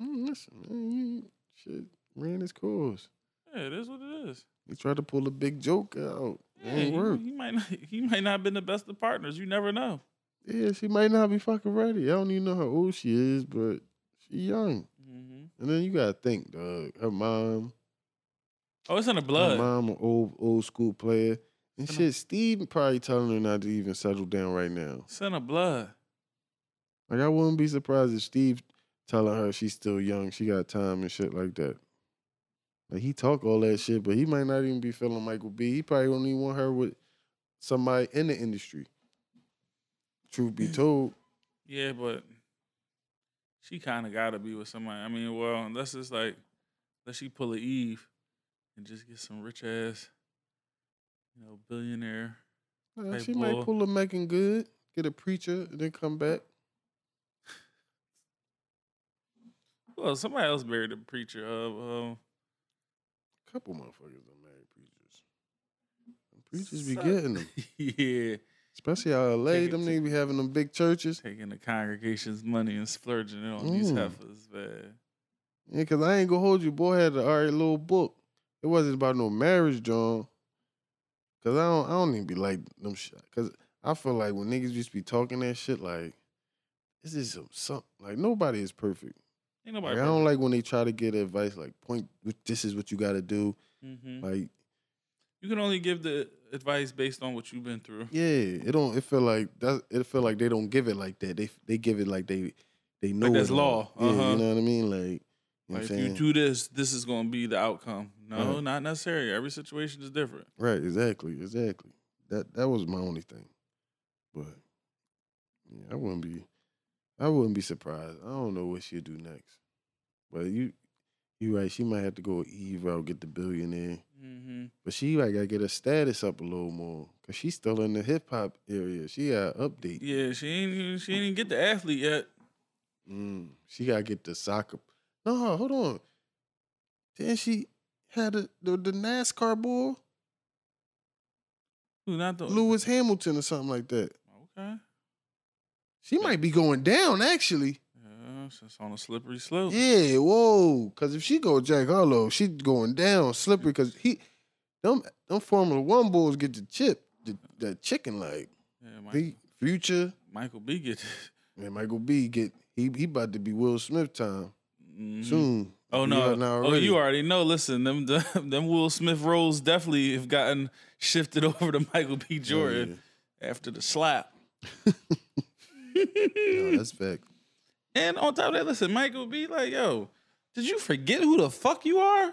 Mm, listen, man, you shit ran his course. Yeah, it is what it is. He tried to pull a big joke out. It Yeah, ain't he, work. he might not. He might not have been the best of partners. You never know. Yeah, she might not be fucking ready. I don't even know how old she is, but she young. hmm And then you gotta think, dog. Her mom, Oh, it's in the her blood. mom, an old old school player, and shit. Steve probably telling her not to even settle down right now. It's in the blood. Like I wouldn't be surprised if Steve telling her she's still young, she got time and shit like that. Like he talk all that shit, but he might not even be feeling Michael B. He probably don't even want her with somebody in the industry. Truth be told, Yeah, but she kind of got to be with somebody. I mean, well, unless it's like, unless she pull a Eve and just get some rich ass, you know, billionaire. Type she bull. might pull a Meagan Good, get a preacher, and then come back. Well, somebody else buried a preacher. Of um, couple motherfuckers are married preachers. Preachers be getting them, yeah, especially out LA. Take it Them to- niggas be having them big churches. taking the congregation's money and splurging it on these Mm. heifers, man. Yeah, cause I ain't gonna hold you. Boy had the alright little book. It wasn't about no marriage, John. Cause I don't, I don't even be like them shit. Cause I feel like when niggas used to be talking that shit, like this is some, some like nobody is perfect. Ain't nobody. Like, I don't like when they try to get advice like point. This is what you got to do. hmm Like You can only give the advice based on what you've been through. yeah, it don't. It feel like that. It feel like they don't give it like that. They they give it like they they know that's it law. Yeah, Uh-huh. you know what I mean. Like you know Like if you do this, this is going to be the outcome. No, Right. not necessarily. Every situation is different. Right, exactly, exactly. That that was my only thing. But yeah, I wouldn't be I wouldn't be surprised. I don't know what she'll do next. But you you right, she might have to go Eve out, get the billionaire. hmm But she like gotta get her status up a little more. Cause she's still in the hip hop area. She got update. Yeah, she ain't even, she ain't even get the athlete yet. Mm, she gotta get the soccer. No, hold on. Then she had a, the, the NASCAR boy, Who not the Lewis Hamilton or something like that. Okay. She might be going down actually. Yeah, it's on a slippery slope. Yeah, whoa. Cause if she go Jack Harlow, she going down slippery. Cause he, them, them Formula One bulls get the chip, the, the chicken like. Yeah, Mike, He, Future Michael B get and Michael B get he he about to be Will Smith time Mhm. soon. Oh no! Oh, you already know. Listen, them them, them Will Smith roles definitely have gotten shifted over to Michael B. Oh, Jordan after the slap. No, that's fact. And on top of that, listen, Michael B. Like, yo, did you forget who the fuck you are?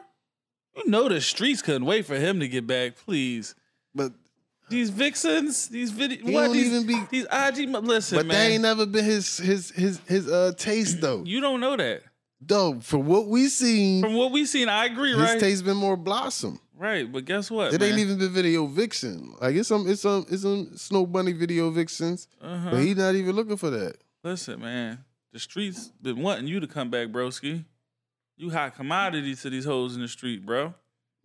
You know the streets couldn't wait for him to get back. Please, But these vixens, these video, He what these, even be- these IG. Listen, but man, that ain't never been his his his his uh taste though. you don't know that. Though for what we seen, From what we seen, I agree, his right? taste been more blossom. right, but guess what? It man? ain't even been video vixen. Like it's some it's some it's some Snow Bunny video vixens, Uh-huh. but he not even looking for that. Listen, man, the streets been wanting you to come back, broski. You hot commodity to these hoes in the street, bro.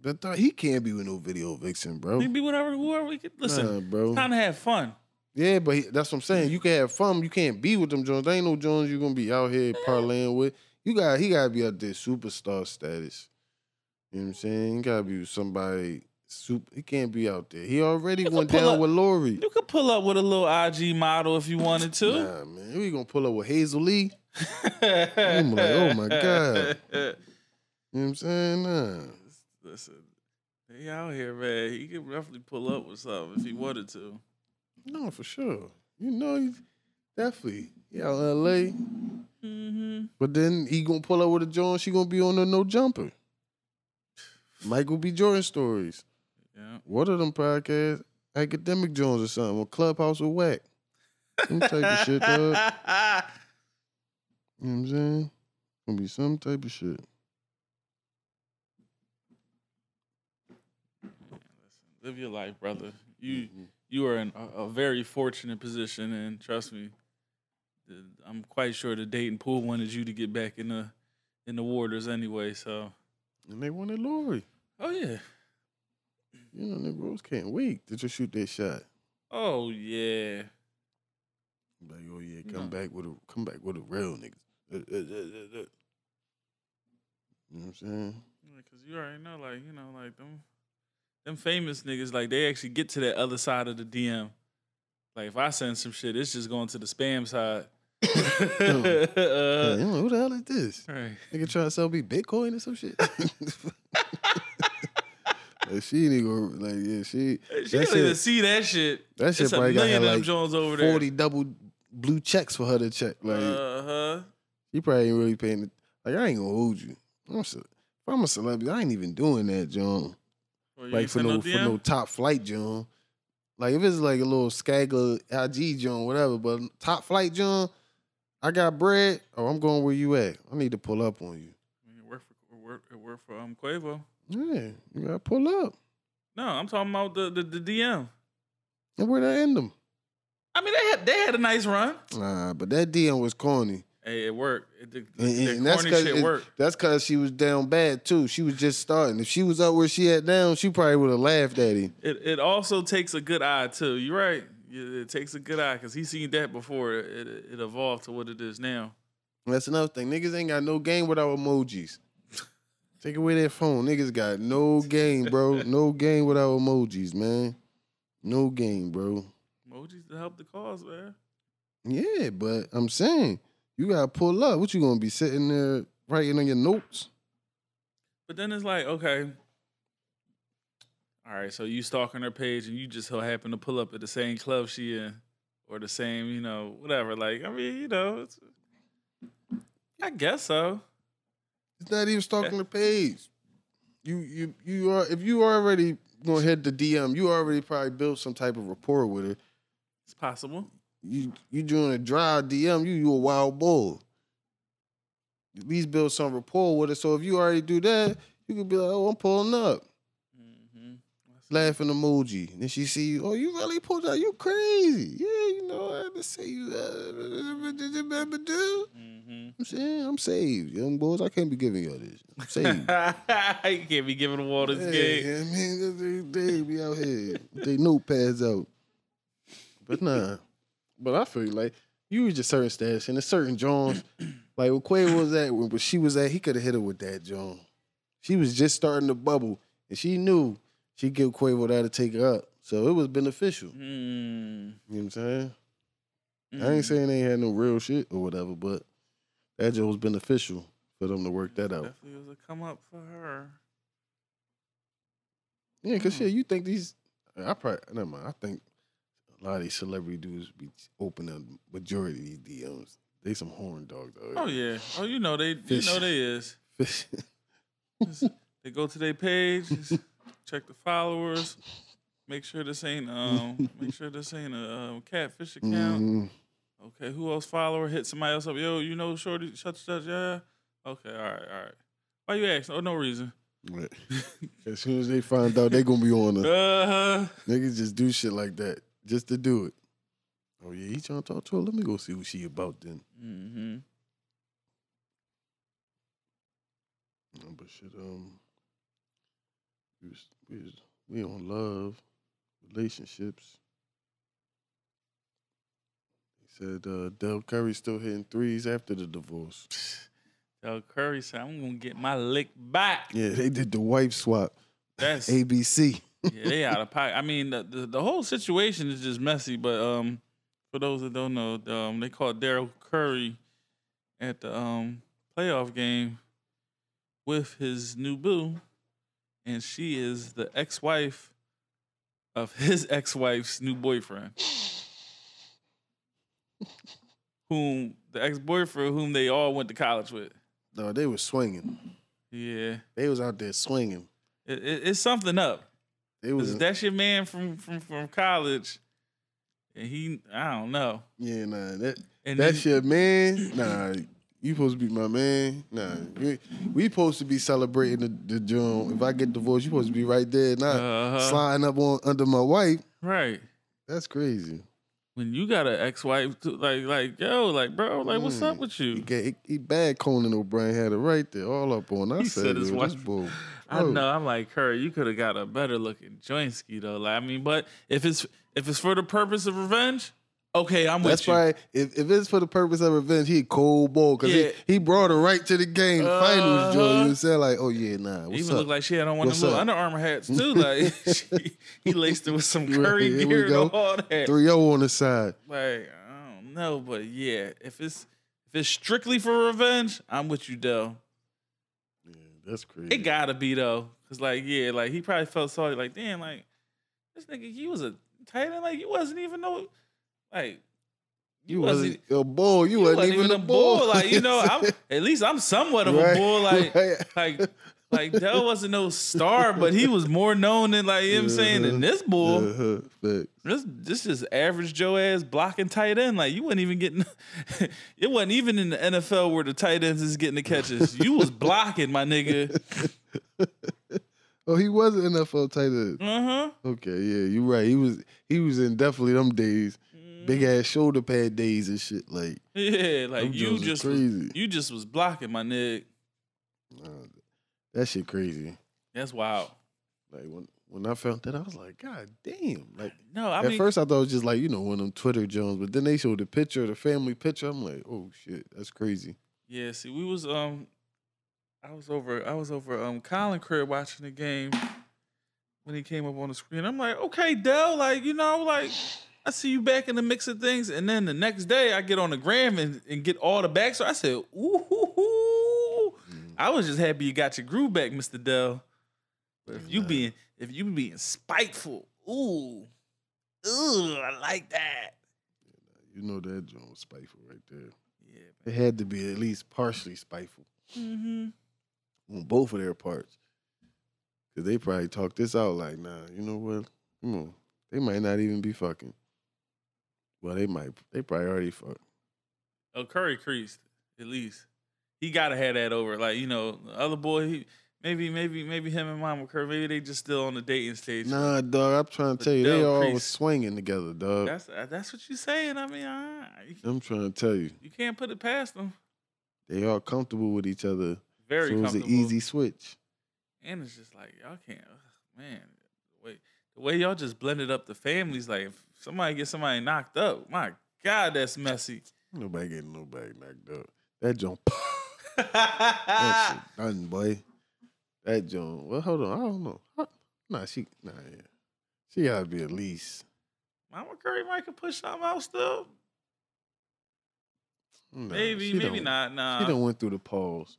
But th- he can't be with no video vixen, bro. He can be whatever, whoever we could listen. Nah, bro. Time to have fun. Yeah, but he, that's what I'm saying. You can have fun. You can't be with them Jones. There ain't no Jones you gonna be out here parlaying with. You got he gotta be out there superstar status. You know what I'm saying? He gotta be somebody super. He can't be out there. He already You went down up- with Lori. You could pull up with a little IG model if you wanted to. Nah, man. We gonna pull up with Hazel Lee. I'm like, oh my God. You know what I'm saying? Nah. Listen, he out here, man. He could roughly pull up with something if he wanted to. No, for sure. You know, he's definitely. He out in LA. Mm-hmm. But then he gonna pull up with a Jones. She gonna be on the no jumper. Michael B. Jordan stories. Yeah. What are them podcasts? Academic Jones or something. Or Clubhouse or Whack. Some type of shit, dog. You know what I'm saying? Gonna be some type of shit. Live your life, brother. You Mhm. you are in a, a very fortunate position, and trust me, I'm quite sure the Dayton pool wanted you to get back in the in the waters anyway. So, And they wanted Lori. oh yeah, You know, niggas can't wait to just shoot that shot. oh yeah. Like, oh yeah, come No. back with a come back with a real niggas. Uh, uh, uh, uh, uh. You know what I'm saying? Because you already know, like you know, like them them famous niggas, like they actually get to that other side of the DM. Like if I send some shit, it's just going to the spam side. You who the hell is this? right. Nigga trying to sell me Bitcoin or some shit. like she ain't gonna like yeah she She don't even see that shit. that shit It's a probably got million her like Jones over there. forty double blue checks for her to check. Like uh huh. she probably ain't really paying. it. Like I ain't gonna hold you. I'm a, if I'm a celebrity, I ain't even doing that, John. Like for no, for no top flight, John. Like if it's like a little skagger IG John, whatever, but top flight John, I got bread. Oh, I'm going where you at. I need to pull up on you. It work for it work, it work for um Quavo. Yeah, you gotta pull up. No, I'm talking about the the, the DM. And where they end them? I mean, they had they had a nice run. Nah, but that DM was corny. Hey, it worked. It, the, And, and that's corny cause shit it- worked. that's cause she was down bad too. She was just starting. If she was up where she at down, she probably would have laughed at him. It it also takes a good eye too. You're right. It takes a good eye because he seen that before it, it it evolved to what it is now. That's another thing. Niggas ain't got no game without emojis. Take away that phone. Niggas got no game, bro. No game without emojis, man. No game, bro. Emojis to help the cause, man. Yeah, but I'm saying you gotta pull up. What you gonna be sitting there writing on your notes? But then it's like, okay, all right. So you stalking her page and you just so happen to pull up at the same club she in, or the same, you know, whatever. Like, I mean, you know, it's, I guess so. It's not even stalking the page. You you you are if you already gonna hit the DM, you already probably built some type of rapport with her. It's possible. You you doing a dry DM, you you a wild bull. At least build some rapport with her. So if you already do that, you could be like, oh, I'm pulling up. Laughing emoji. And then she see you, oh, you really pulled out. You crazy. Yeah, you know, I had to say you uh, do. Mm-hmm. I'm saying I'm saved, young boys. I can't be giving y'all this. I'm saved. you can't be giving the Waters Yeah, game. I mean, they, they be out here. with They notepads out. But nah. But I feel like you was just certain status and a certain Jones. like when Quavo was at, when she was at, he could have hit her with that John. She was just starting to bubble, and she knew she give Quavo that to take her up. So it was beneficial. Mm. You know what I'm saying? I Mm. ain't saying they had no real shit or whatever, but that just was beneficial for them to work that out. Definitely was a come up for her. Yeah, cause Mm. shit, you think these? I probably never mind. I think a lot of these celebrity dudes be opening majority of these DMs. They some horn dogs. Out Oh yeah. Oh, you know they. You know they is. Just- they go to their page, check the followers, make sure this ain't um, make sure this ain't a um, catfish account. Mhm. Okay, who else follower? Hit somebody else up. Yo, you know Shorty, shut shut yeah. Okay, all right, all right. Why you asking? Oh, no reason. Right. as soon as they find out, they gonna be on the Uh huh. niggas just do shit like that just to do it. Oh yeah, he trying to talk to her. Let me go see what she about then. Mm-hmm. No, but shit, um, We was, we, was, we on love, relationships. He said uh, Dell Curry still hitting threes after the divorce. Dell Curry said, "I'm gonna get my lick back." Yeah, they did the wife swap. That's ABC. yeah, they out of pocket. I mean, the, the the whole situation is just messy. But um, for those that don't know, um, they called Daryl Curry at the um playoff game with his new boo, and she is the ex-wife of his ex-wife's new boyfriend, whom the ex-boyfriend whom they all went to college with. No, they were swinging. Yeah, They was out there swinging. it, it, it's something up. They was Cause that's your man from from from college, and he I don't know. yeah, nah. That And that's then, your man. Nah, you supposed to be my man. Nah, we, we supposed to be celebrating the, the joint. If I get divorced, you supposed to be right there, not Uh-huh. sliding up on under my wife. right That's crazy. when you got an ex-wife, too, like like yo, like bro, like what's up Mm. with He, you? got, he, he bad Conan O'Brien had it right there, all up on. I He said, said his wife- bull. I know. I'm like Curry. You could have got a better looking jointski though. Like I mean, but if it's if it's for the purpose of revenge, okay, I'm That's with you. That's why if, if it's for the purpose of revenge, he cold ball because Yeah. he, he brought her right to the game, the finals, Joe. Uh-huh. You said like, oh yeah, nah, He what's even up? looked like she had on one of What's them little up? Under Armour hats too. Like she, he laced it with some Right, Curry here we gear go. and all that. Three zero on the side. Like I don't know, but yeah, if it's if it's strictly for revenge, I'm with you, Dell. Yeah, that's crazy. It gotta be though, cause like yeah, like he probably felt sorry. Like damn, like this nigga, he was a tight end. Like you wasn't even no, like you wasn't- wasn't a bull. You, you wasn't, even a bull. Like you know, I'm at least I'm somewhat of Right, a bull. Like right. like like Dell wasn't no star, but he was more known than like you know what I'm saying than this bull. Uh-huh. This this is average Joe ass blocking tight end. Like you wasn't even getting it wasn't even in the NFL where the tight ends is getting the catches. You was blocking, my nigga. Oh, he was an NFL tight end. Uh-huh. Okay, yeah, you're right. He was he was in definitely them days, big ass shoulder pad days and shit. Like Yeah, like you just was, crazy. you just was blocking, my nigga. nah, that shit crazy. That's wild. Like when when I found that, I was like, God damn! Like No, I at mean first I thought it was just like you know one of them Twitter Jones, but then they showed the picture, the family picture. I'm like, oh shit, that's crazy. Yeah, see, we was um, I was over, I was over um, Colin crib watching the game when he came up on the screen. I'm like, okay, Dell, like you know, like I see you back in the mix of things, and then the next day I get on the gram and, and get all the back. So I said, ooh, hoo, hoo. I was just happy you got your groove back, Mister Dell. But if you Nah. being, if you being spiteful, ooh, ooh, I like that. You know that Jones was spiteful right there. Yeah, It had to be at least partially spiteful mm-hmm. on both of their parts, because they probably talked this out like, nah, you know what? Come on, they might not even be fucking. Well, they might. They probably already fucked. Oh, Curry creased at least. He gotta have that over. Like you know, the other boy. He, maybe, maybe, maybe him and Mama Curry. Maybe they just still on the dating stage. Nah, dog. I'm trying to tell you, they all Crease- was swinging together, dog. That's uh, that's what you're saying. I mean, you, I'm trying to tell you, you can't put it past them. they all comfortable with each other. Very so it was an easy switch. And it's just like y'all can't. man, the way the way y'all just blended up the families. Like somebody get somebody knocked up, my God, that's messy. Nobody getting nobody knocked up. That jump, that shit done, boy. That jump. Well, hold on. I don't know. Nah, she. Nah, yeah. She gotta be at least. Mama Curry might could push something out still. nah, maybe, maybe not. Nah, She done went through the pause.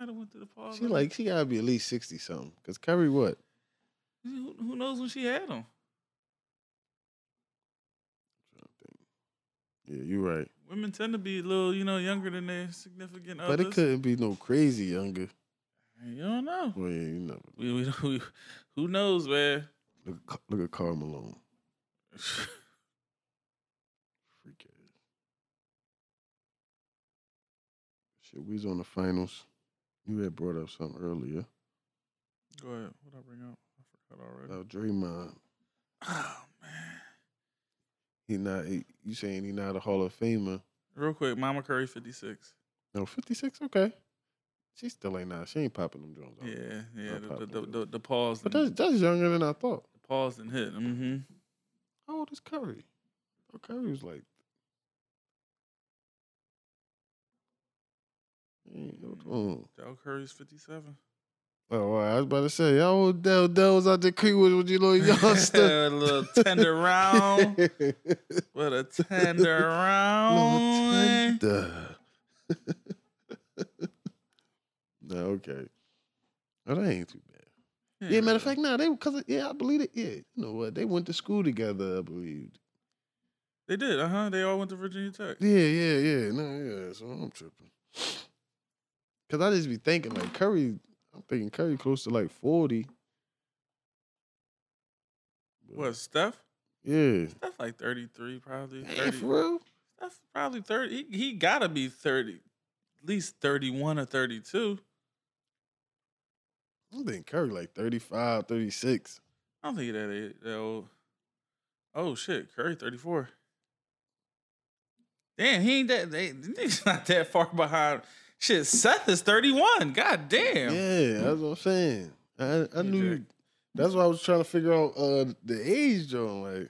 I done went through the pause. She like she gotta be at least sixty something. Cause Curry, what? Who, who knows when she had them? Yeah, you're right. Women tend to be a little, you know, younger than their significant But others. it couldn't be no crazy younger. You don't know. Well, yeah, you never. We, we, we, who knows, man? Look, look at Karl Malone. Freak ass. Shit, we was on the finals. You had brought up something earlier Go ahead. What I bring up? I forgot already. about Draymond. Oh man. He not. He, you saying he not a Hall of Famer? Real quick, Mama Curry, fifty six. No, fifty six. Okay. she still ain't now. She ain't popping them Jones. Yeah, yeah. Not The, the, the, the, the pause. But that's that's younger than I thought. the pause and hit. Mm-hmm. How old is Curry? Oh, Curry was like. On. Dell Curry's 57. Oh, wow, I was about to say, y'all Dell Dell was out there Creekwood with you little youngster? a little tender round. What a tender round. Duh. no, okay. Oh, that ain't too bad. Yeah, matter of fact, nah, they because yeah, I believe it. Yeah, you know what? They went to school together, I believe. They did, uh huh. They all went to Virginia Tech. Yeah, yeah, yeah. No, yeah. So I'm tripping. Cause I just be thinking like Curry. I'm thinking Curry close to like forty. What, Steph? Yeah. Steph like 33, probably. Hey, 30. for real? Steph probably 30. He, he gotta be 30, at least 31 or 32. I'm thinking Curry like 35, 36. I don't think that that old. Oh shit, Curry 34. Damn, he ain't that. They, he's not that far behind. Shit, Seth is 31. God damn. Yeah, that's what I'm saying. I I knew. Jack. That's why I was trying to figure out uh the age, John. Like,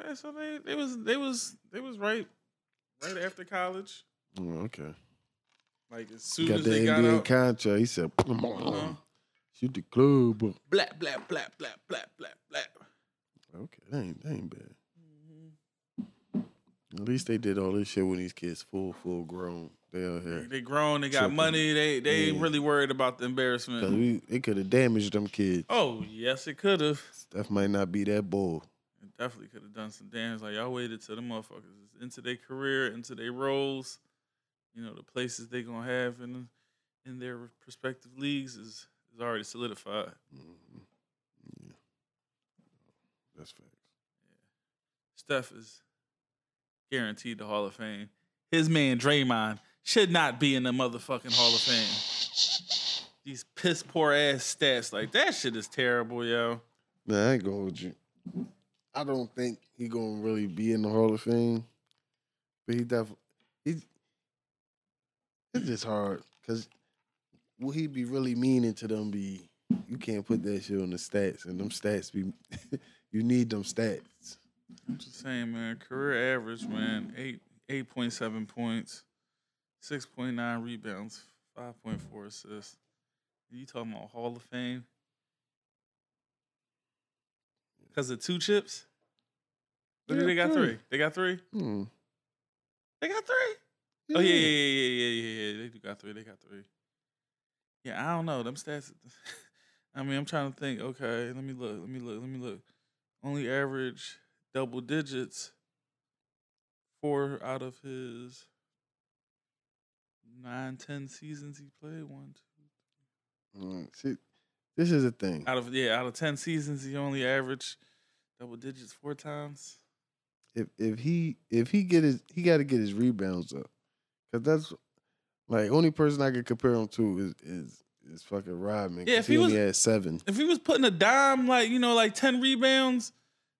Okay, so they they was they was they was right right after college. oh, okay. Like as soon Got as the they got NBA out, contract. He said, Uh-huh. shoot the club. Blap, blap, blap, blap, blap, blap, blah blah. Okay, that ain't, that ain't bad. Mm-hmm. At least they did all this shit when these kids full, full grown. They out here. They grown, they got Tripping. money. They they ain't Yeah. really worried about the embarrassment. we, it could have damaged them kids. Oh yes, it could have. Steph might not be that bold. It definitely could have done some damage. Like y'all waited till the motherfuckers is into their career, into their roles. You know the places they gonna have in in their respective leagues is is already solidified. Mhm. Yeah, that's facts. Steph is guaranteed the Hall of Fame. His man Draymond should not be in the motherfucking Hall of Fame. These piss poor ass stats, like that shit is terrible, yo. Man, I ain't going with you. I don't think he gonna really be in the Hall of Fame, but he definitely he's. It's just hard because will he be really meaning to them? Be you can't put that shit on the stats, and them stats be you need them stats. I'm just saying, man. Career average, man, eight eight point seven points, six point nine rebounds, five point four assists. You talking about Hall of Fame? Because of two chips? Do Yeah, they got three. three? They got three? Hmm. They got three? Oh yeah, yeah, yeah, yeah, yeah, yeah, yeah. They do got three. They got three. Yeah, I don't know them stats. I mean, I'm trying to think. Okay, let me look. Let me look. Let me look. Only average double digits. Four out of his nine, ten seasons he played. One, two. Mm, See, this is a thing. Out of yeah, out of ten seasons, he only averaged double digits four times. if if he if he get his he got to get his rebounds up, cause that's like only person I could compare him to is is is fucking Rodman. Yeah, if he, he only was- had seven. if he was putting a dime, like you know, like ten rebounds,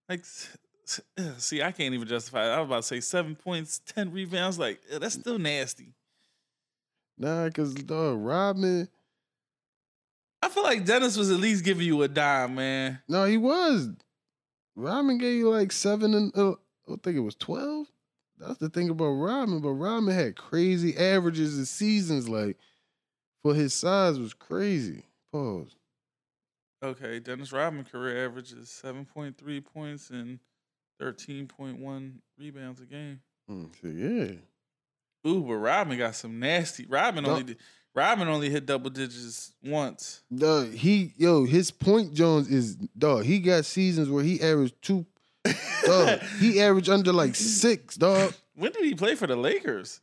like s- s- ugh, see, I can't even justify. It. I was about to say seven points, ten rebounds. Like that's still nasty. Nah, cause dog Rodman. I feel like Dennis was at least giving you a dime, man. No, he was. Rodman gave you like seven and uh, I think it was twelve. That's the thing about Rodman, but Rodman had crazy averages and seasons. Like for his size was crazy. Pause. Okay, Dennis Rodman career average is seven point three points and thirteen point one rebounds a game. Mm, so yeah. Ooh, but Rodman got some nasty. Robin only did, Rodman only hit double digits once. Dog, he yo, his point Jones is dog. He got seasons where he averaged two. Dog, he averaged under like six, dog. When did he play for the Lakers?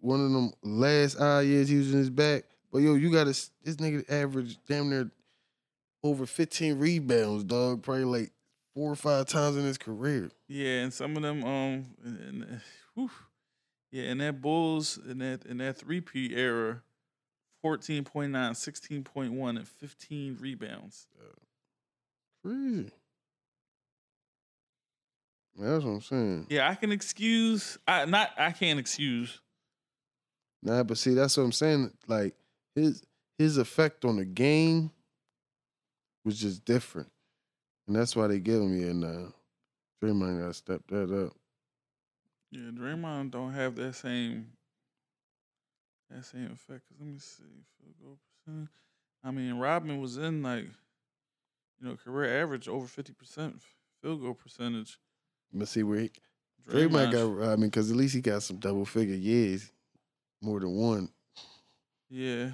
One of them last odd years he was in his back. But yo, you got this nigga averaged damn near over fifteen rebounds, dog. Probably like four or five times in his career. Yeah, and some of them, um, and, and, whew, yeah, and that Bulls in that in that three-peat era, 14.9, 16.1, and fifteen rebounds. Crazy. That's what I'm saying. Yeah, I can excuse. I not. I can't excuse. Nah, but see, that's what I'm saying. Like his his effect on the game was just different, and that's why they give him here now. Draymond got to step that up. Yeah, Draymond don't have that same that same effect. Cause let me see, field goal percentage. I mean, Robin was in like, you know, career average over fifty percent field goal percentage. But see where he, Draymond got. I mean, because at least he got some double figure years, more than one. Yeah.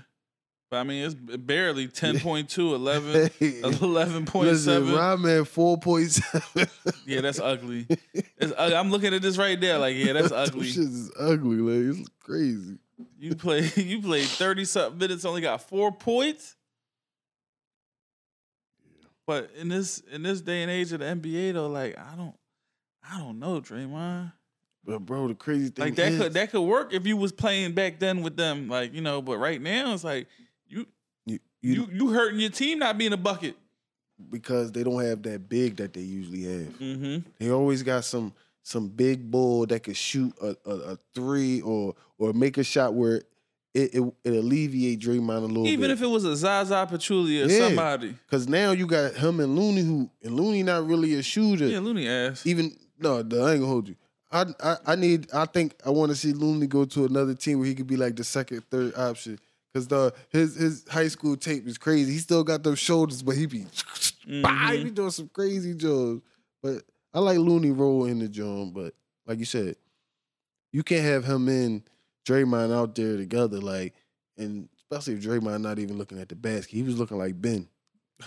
But I mean, it's barely 10.2, 11, 11.7. Listen, Rodman 4.7. yeah, that's ugly. It's, I'm looking at this right there, like, yeah, that's ugly. shit is ugly, like, it's crazy. You play, you played 30 something minutes, only got four points. But in this in this day and age of the NBA, though, like I don't, I don't know, Draymond. But bro, the crazy thing like that is, could that could work if you was playing back then with them, like you know. But right now, it's like you you, hurting your team not being a bucket. because they don't have that big that they usually have. Mm-hmm. They always got some some big bull that could shoot a, a, a three or or make a shot where it it, it alleviate Draymond a little bit. Even if it was a Zaza Pachulia or Yeah. somebody. Because now you got him and Looney, who and Looney not really a shooter. Yeah, Looney ass. Even no, I ain't gonna hold you. I, I I need. I think I want to see Looney go to another team where he could be like the second, third option. Cause the his his high school tape is crazy. He still got those shoulders, but he be, bah, he be mm-hmm. doing some crazy jobs. But I like Looney roll in the joint. But like you said, you can't have him and Draymond out there together. Like, and especially if Draymond not even looking at the basket, he was looking like Ben.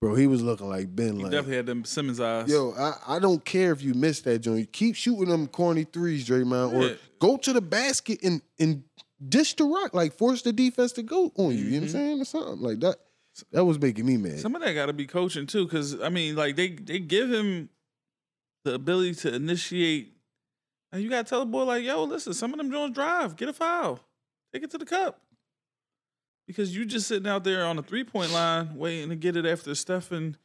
Bro, he was looking like Ben. He like definitely had them Simmons eyes. Yo, I, I don't care if you miss that joint. Keep shooting them corny threes, Draymond, or Yeah. go to the basket and and dish the rock, like force the defense to go on you. You know what I'm Mhm. saying? Or something like that. That was making me mad. Some of that got to be coaching too, because I mean, like they they give him the ability to initiate, and you gotta tell the boy like, "Yo, listen, some of them Jones drive, get a foul, take it to the cup," because you just sitting out there on the three point line waiting to get it after Steph and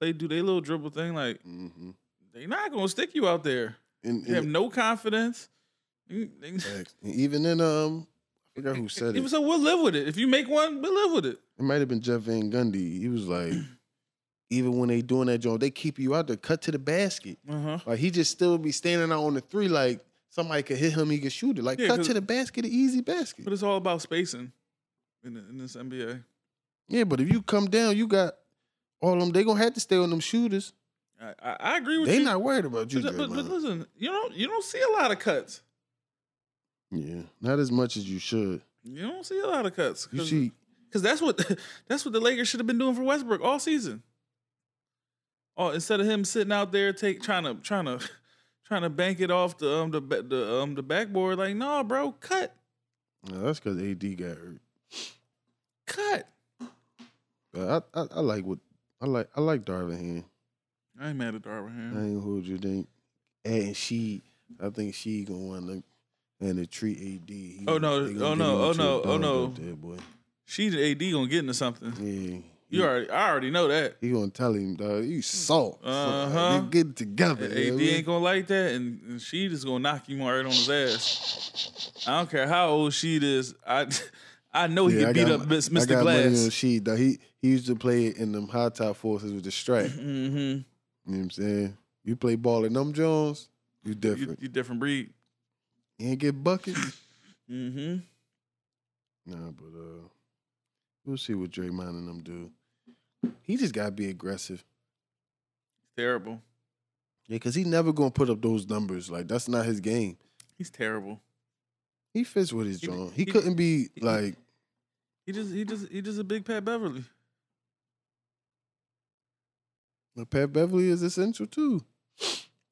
Clay do their little dribble thing. Like hmm they not gonna stick you out there. And, You have no confidence. And even in um, forgot who said He it. was like, "We'll live with it. If you make one, we'll live with it." It might have been Jeff Van Gundy. He was like, even when they doing that joint, they keep you out there. Cut to the basket. Uh huh. Like he just still be standing out on the three. Like somebody could hit him, he could shoot it. Like Yeah, cut to the basket, an easy basket. But it's all about spacing in, the, in this NBA. Yeah, but if you come down, you got all them. They gonna have to stay on them shooters. I, I, I agree with They you. They not worried about you, but, but, but listen, you don't you don't see a lot of cuts. Yeah, not as much as you should. You don't see a lot of cuts. You Cause, that's what that's what the Lakers should have been doing for Westbrook all season. Oh, instead of him sitting out there take trying to trying to trying to bank it off the um the the um the backboard, like no, bro, cut, no, that's because AD got hurt. cut. But I, I, I like what I like. I like Darvin Ham. I ain't mad at Darvin I ain't hold you. Think, and she, I think she gonna want to and to treat AD. He Oh, no. Oh, no. Oh, no. Oh, no. out There, boy. She the AD gonna get into something. Yeah, You already, I already know that. He gonna tell him, dog, you salt. Uh-huh. They get it together. AD you know what I mean? ain't gonna like that, and, and she just gonna knock him right on his ass. I don't care how old she is. I I know he Yeah, can beat got up Miss- I Mr. got Glass. She, dog. He he used to play in them high top forces with the strap. Mm-hmm. You know what I'm saying? You play ball in them Jones, you You, different. you different breed. You ain't get buckets. Mm-hmm. nah, but uh, we'll see what Draymond and them do. He just gotta be aggressive. Terrible. Yeah, cause he never gonna put up those numbers. Like that's not his game. He's terrible. He fits with his John. He, he- couldn't be he- like He just he just he just a big Pat Beverley. But Pat Beverley is essential too.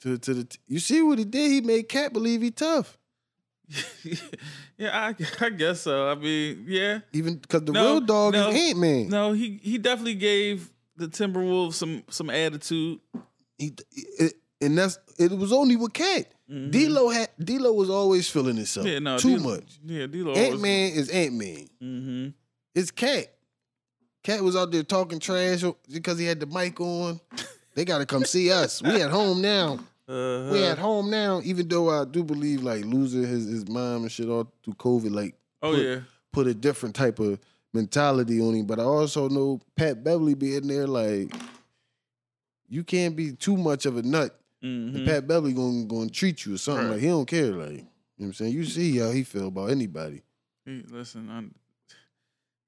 To to the you see what he did? He made Cat believe he tough. yeah, I, I guess so. I mean, yeah. Even because the No, real dog no, is Ant Man. No, he he definitely gave the Timberwolves some some attitude. He, it, and that's it was only with Cat. Mhm. D'Lo had D'Lo was always feeling himself Yeah, no, too D- much. Yeah, D-Lo Ant Man is Ant Man. Mm-hmm. It's Cat. Cat was out there talking trash because he had the mic on. They got to come see us. We at home now. Uh, We at home now. Even though I do believe like losing his his mom and shit all through COVID, like Oh put, yeah. put a different type of mentality on him. But I also know Pat Beverley being there, like you can't be too much of a nut. Mhm. And Pat Beverley gonna gonna treat you or something Right. like he don't care. Like you know what I'm saying, you see how he feel about anybody. He, listen, i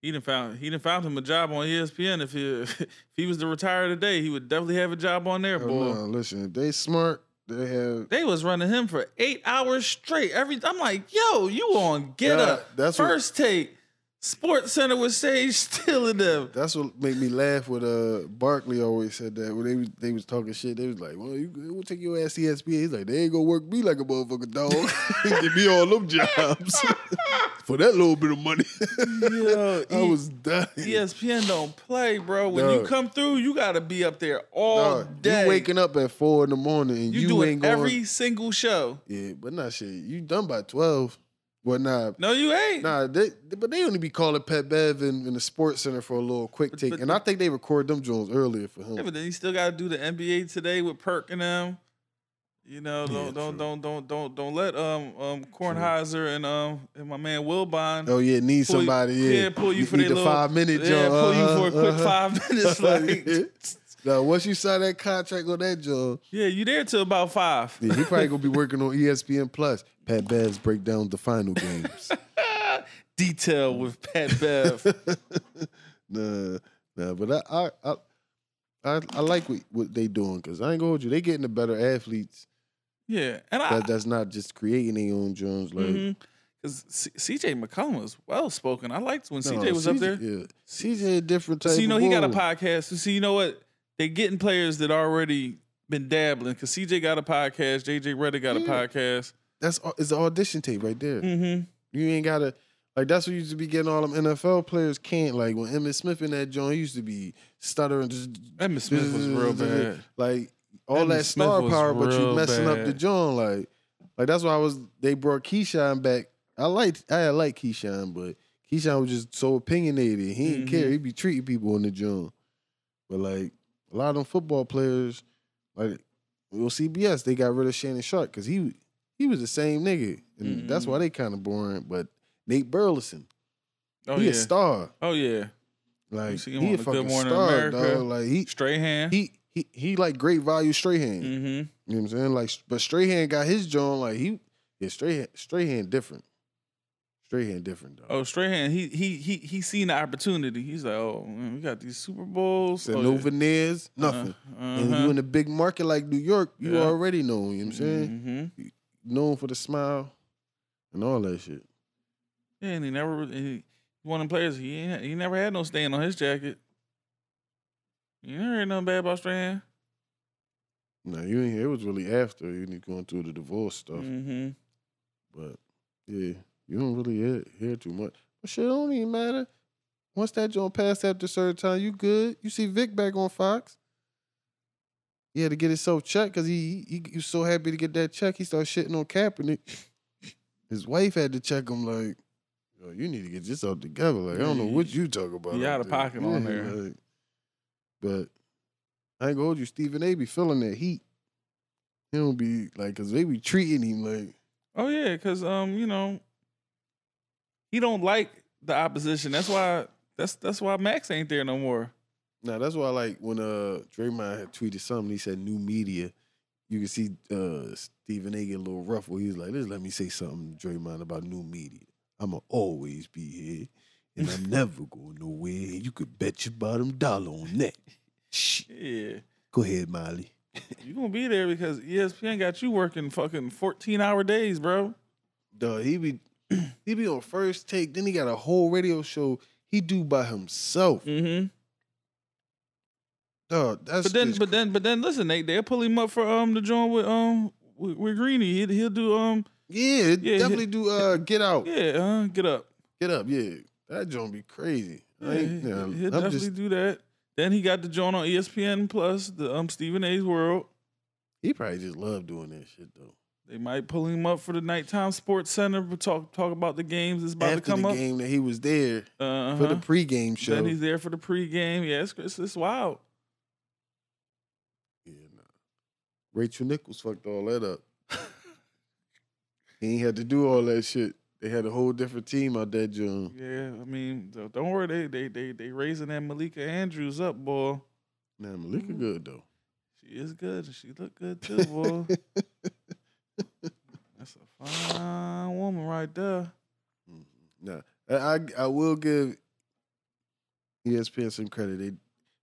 he done found he done found him a job on ESPN. If he if he was to retire today, he would definitely have a job on there, Oh, boy. no, listen, if they smart, they have. They was running him for eight hours straight. Every I'm like, yo, you on get up. that's what- First take. Sports Center with Sage Steele and them. That's what made me laugh. With uh, Barkley always said that when they was they was talking shit, they was like, "Well, you we'll take your ass to ESPN." He's like, "They ain't gonna work me like a motherfucker dog. Give me all them jobs for that little bit of money." Yo, I E- was dying. ESPN don't play, bro. When you come through, you gotta be up there all Dog, day. You waking up at four in the morning and You you, doing ain't going. every single show. Yeah, but not shit. You done by twelve. Well, nah, No, you ain't. Nah, they, but they only be calling Pat Bev in, in the sports center for a little quick take, but- and I think they record them Jones earlier for him. Yeah, but then you still gotta do the NBA today with Perk and them. You know, don't don't don't don't don't don't let um um Kornheiser and um and my man Wilbon oh yeah, need pull you- somebody. Yeah, yeah, pull you Ne- for need the little- five minute. yeah, pull you for a quick uh-huh, five minutes, uh-huh. like- now, once you sign that contract on that job, Yeah, you there till about five. yeah, he probably gonna be working on ESPN Plus. Pat Bev's break down the final games. Detail with Pat Bev. nah, nah, but I, I, I, I, like what, what they doing because I ain't gonna hold you. They getting the better athletes. yeah, and I that's not just creating their own Jones. Like mm-hmm. because CJ McCollum was well spoken. I liked when no, CJ was up there. Yeah, CJ a different type. So you know he got a podcast. So you know what? They getting players that already been dabbling. Cause CJ got a podcast. JJ Redick got a podcast. That's it's an audition tape right there. Mm-hmm. You ain't gotta like that's what used to be getting all them NFL players can't like when Emmitt Smith in that joint used to be stuttering just Emmitt Smith was real bad. like all Emmitt that star power, but you messing up the bad. joint like like that's why I was they brought Keyshawn back. I liked I like Keyshawn, but Keyshawn was just so opinionated. He didn't Mhm. care. He'd be treating people in the joint. But like a lot of them football players, like well CBS, they got rid of Shannon Sharpe because he he was the same nigga, and that's Mhm. why they kind of boring. But Nate Burleson, Oh he yeah. a star. Oh yeah. Like he a the fucking star, dog. Like he Strahan. he he he like great value Strahan. mm-hmm. You know what I'm saying? Like, but Strahan got his joint. Like he, yeah, Strahan, Strahan different. Strahan different, dog. Oh, Strahan. He he he he seen the opportunity. He's like, oh, man, we got these Super Bowls. Said oh, no yeah. veneers, nothing. Uh, And uh-huh. you in a big market like New York, you Yeah. already know. You know what I'm saying? Mhm. Known for the smile and all that shit. Yeah, and he never he one of them players. He ain't, he never had no stain on his jacket. You never heard nothing bad about Strahan. No, you ain't. It was really after you going through the divorce stuff. Mm-hmm. But yeah, you don't really hear, hear too much. But shit, it don't even matter. Once that joint passed after a certain time, you good. You see Vick back on Fox. He had to get himself checked because he, he he was so happy to get that check. He started shitting on Kaepernick. His wife had to check him like, Yo, you need to get yourself together. Like, I don't know what you talk about. he out of there." pocket on there. like, but I ain't gonna hold you, Stephen A. be feeling that heat. He don't be like, cause they be treating him like, Oh yeah, because um, you know, he don't like the opposition. That's why that's that's why Max ain't there no more. Nah, that's why I like when uh Draymond had tweeted something, he said new media. You can see uh Stephen A get a little ruffled. He was like, "Just let me say something, to Draymond, about new media. I'ma always be here, and I'm never going nowhere. And you could bet your bottom dollar on that. Shh. Yeah, Go ahead, Molly. you gonna be there because ESPN got you working fucking fourteen hour days, bro. Dog, he be he be on first take. Then he got a whole radio show he do by himself. Mm-hmm. Dog, that's But then, but then, but then, listen, they they'll pull him up for um the joint with um with, with Greeny. He'll, he'll do um yeah, Yeah, definitely do uh get out. yeah uh, get up. Get up, yeah. That joint be crazy. I Yeah, he- yeah, he'll I'm definitely just do that. Then he got the joint on ESPN Plus, the um Stephen A's World. he probably just love doing that shit though. They might pull him up for the nighttime sports center, but talk talk about the games that's about After to come the up. game that he was there Uh-huh. for the pregame show. Then he's there for the pregame. Yeah, it's, it's, it's wild. yeah, nah. Rachel Nichols fucked all that up. he ain't had to do all that shit. They had a whole different team out there, June. Yeah, I mean, don't worry, they they they they raising that Malika Andrews up, boy. Now Malika Mhm. good though. She is good. and She look good too, boy. That's a fine woman right there. Nah, I I, I will give ESPN some credit. They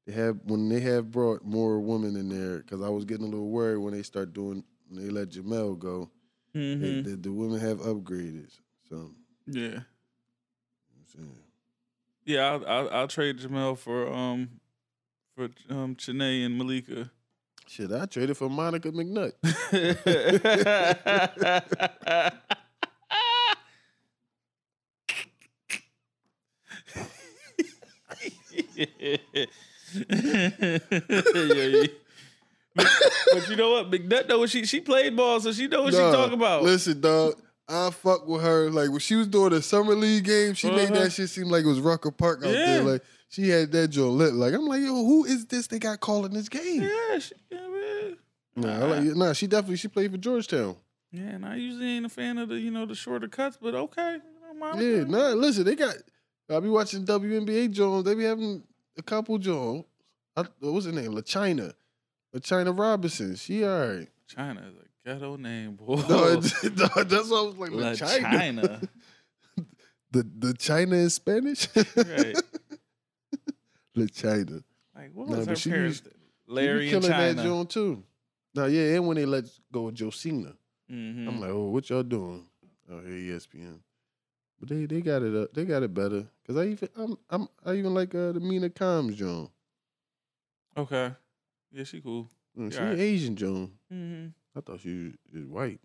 they have when they have brought more women in there because I was getting a little worried when they start doing when they let Jemele go. Mm-hmm. the, the women have upgraded. So you know Yeah, what I'm saying. yeah. I'll, I'll I'll trade Jemele for um for um Chanae and Malika. shit, I traded for Monica McNutt. yeah, yeah. But you know what? McNutt know what she she played ball, so she know what Nah, she talking about. Listen, dog. I fuck with her. Like when she was doing the summer league game, she made Uh-huh. that shit seem like it was Rucker Park out there. Like she had that joint lit. Like I'm like, yo, who is this they got calling this game? Yeah, she, yeah, man. Nah, I like, nah, she definitely she played for Georgetown. Yeah, and I usually ain't a fan of the you know the shorter cuts, but okay. You know, Yeah, nah, listen, they got. I be watching WNBA Jones. They be having a couple Jones. I, what was her name? La China. La China Robinson. She all right. China is a ghetto name, boy. No, that's what I was like La, China. China. The the China is Spanish. Right. La China. Like what Nah, was but her she parents? She Larry and killing that China. Joan too. Now, yeah, and when they let go of Josina, Mhm. I'm like, oh, what y'all doing? Oh, here ESPN. But they they got it up. They got it better. Cause I even I'm, I'm I even like uh, the Mina Kimes Joan. okay. Yeah, she cool. Mm, She alright. Asian Joan. Mm-hmm. I thought she was, white.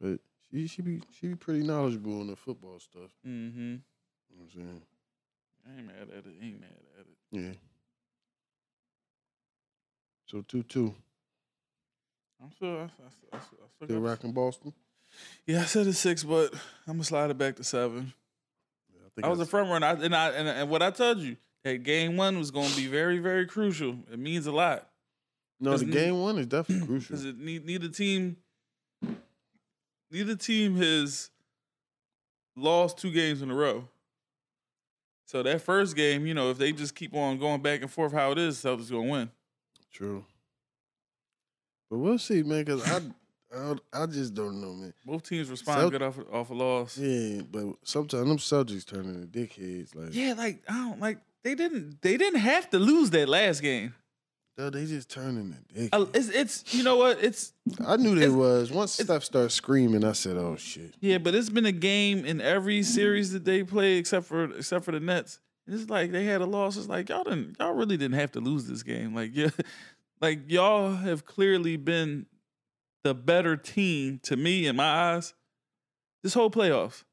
But she she be she be pretty knowledgeable on the football stuff. Mm-hmm. You know what I'm saying? I ain't mad at it. Ain't mad at it. Yeah. So two two. I'm still. I, I, I, I still Still rocking Boston. Yeah, I said it's six, but I'm gonna slide it back to seven. Yeah, think I was a front runner, I, and I and, and what I told you that game one was gonna be very very crucial. It means a lot No, the game one is definitely crucial. because it need, neither team neither team has lost two games in a row. So that first game, you know, if they just keep on going back and forth how it is, Celtics is gonna win. True. But we'll see, man. Cause I, I, I just don't know, man. Both teams respond Celt- good off off a loss. Yeah, but sometimes them Celtics turn into dickheads. Like, Yeah, like I don't like they didn't they didn't have to lose that last game. no, they just turn into dickheads. Uh, It's it's you know what it's I knew they was. Once Steph started screaming, I said, "Oh shit." yeah, but it's been a game in every series that they play except for except for the Nets. And It's like they had a loss. It's like y'all didn't y'all really didn't have to lose this game. Like yeah, like y'all have clearly been the better team to me in my eyes. This whole playoffs.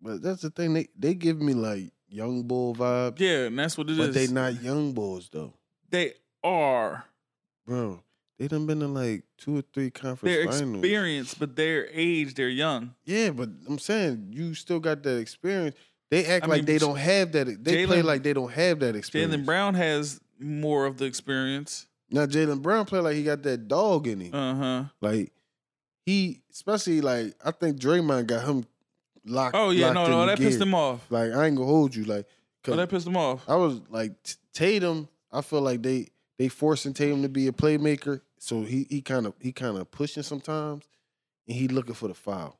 But that's the thing. They they give me like young bull vibes. Yeah, and that's what it is. but they not young bulls though, They are. bro. They done been in like two or three conference They're finals. experienced, but their age, they're young. Yeah, but I'm saying you still got that experience. They act I like mean, they don't have that. They play like they don't have that experience. Jaylen Brown has more of the experience. Now Jaylen Brown play like he got that dog in him. Uh huh. Like he, especially like I think Draymond got him locked. Oh yeah, locked no, no, that pissed him off. Like I ain't gonna hold you. Like, Oh, that pissed him off. I was like Tatum. I feel like they they forcing Tatum to be a playmaker. So he he kind of he kind of pushing sometimes, and he looking for the foul.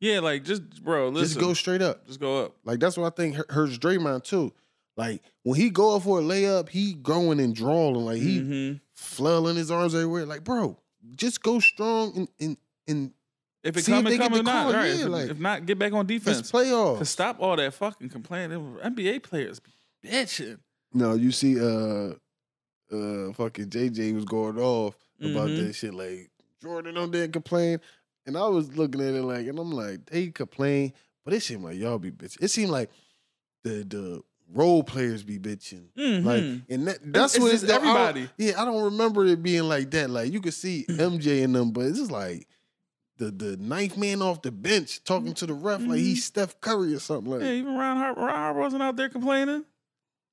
Yeah, like just bro, listen, Just go straight up. just go up. Like that's what I think hu- hurts Draymond too. Like when he go up for a layup, he growing and drawing. Like he Mhm. flailing his arms everywhere. Like bro, just go strong and and and If it See if come, they it the or not. call, Right. yeah, if, like- if not, get back on it's defense. To stop all that fucking complaining. NBA players bitching. No, you see, uh, uh, fucking JJ was going off about Mhm. that shit. Like Jordan on there complain, and I was looking at it like, and I'm like, they complain, but it seemed like y'all be bitching. It seemed like the the role players be bitching. Like, Mhm. and that, that's it's what it's I everybody. yeah, I don't remember it being like that. Like you could see MJ in them, but it's just like the the ninth man off the bench talking to the ref like Mhm. he's Steph Curry or something like. yeah, even Ron Harper, Ron Harper wasn't out there complaining.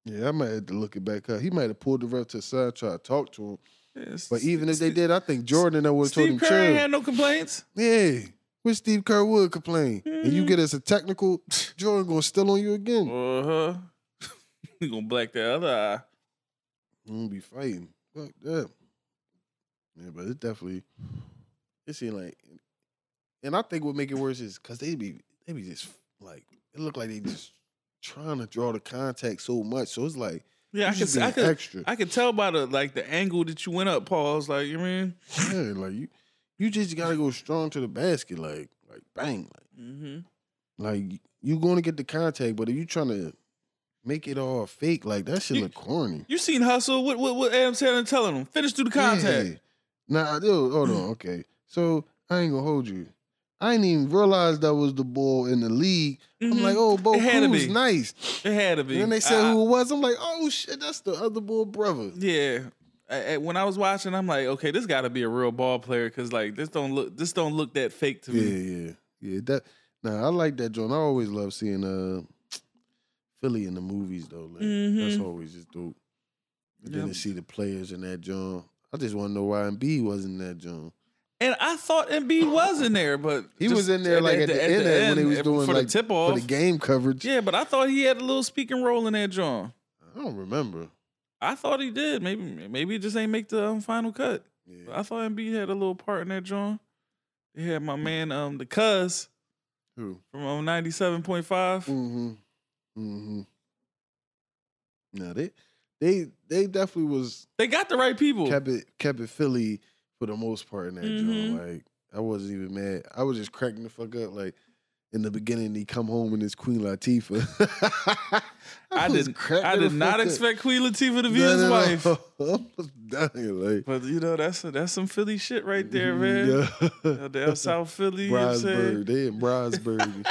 Yeah, I might have to look it back up. He might have pulled the ref to the side, try to talk to him. Yeah, But even if they did, I think Jordan that would have told Steve him Curry ain't chill. had no complaints. Yeah, What Steve Kerr would complain, and you Mhm. get us a technical, Jordan gonna still on you again. Uh huh. You gonna black that other eye. I'm gonna be fighting. Fuck that. Yeah, but it definitely it seemed like and I think what make it worse is cause they be they be just like it looked like they just trying to draw the contact so much. So it's like Yeah, I could, I could, extra. I could tell by the like the angle that you went up, pause. Like you mean? yeah, like you you just gotta go strong to the basket, like like bang, like Mm-hmm. like you gonna get the contact, but if you trying to make it all fake, like that shit You- look corny. You seen hustle? What what what Adam Sandler telling him? Finish through the contact. Yeah. Nah, dude, hold on. Okay. So I ain't gonna hold you. I didn't even realize that was the ball in the league. I'm Mhm. like, oh, Bo Cruz, nice. It had to be. And then they said I- who it was. I'm like, oh shit, that's the other ball brother. Yeah. I- I- when I was watching, I'm like, okay, this got to be a real ball player because like this don't look this don't look that fake to me. yeah, yeah. Yeah. That nah, I like that joint. I always love seeing uh Philly in the movies though. Like, That's Mhm. always just dope. And then Yeah. to see the players in that joint. I just want to know why Embiid wasn't in that joint. And I thought Embiid was in there, but He was in there like at the, end, when he was doing for like the tip for the game coverage. Yeah, but I thought he had a little speaking role in that John. I don't remember. I thought he did. Maybe maybe it just ain't make the um, final cut. Yeah. But I thought Embiid had a little part in that John. They had my man um the Cuz Who? from um, 97.5. Mm-hmm. Mm-hmm. No, they they they definitely was They got the right people. kept it kept it Philly for the most part in that Mhm. joint. Like I wasn't even mad. I was just cracking the fuck up. Like in the beginning, he come home and it's Queen Latifah. I was did cracking I the did not up. expect Queen Latifah to be No, his no, no. wife. I was dying. Like But you know, that's that's some Philly shit right there, man. Yeah. South Philly, you know what I'm saying? They in Brownsburg and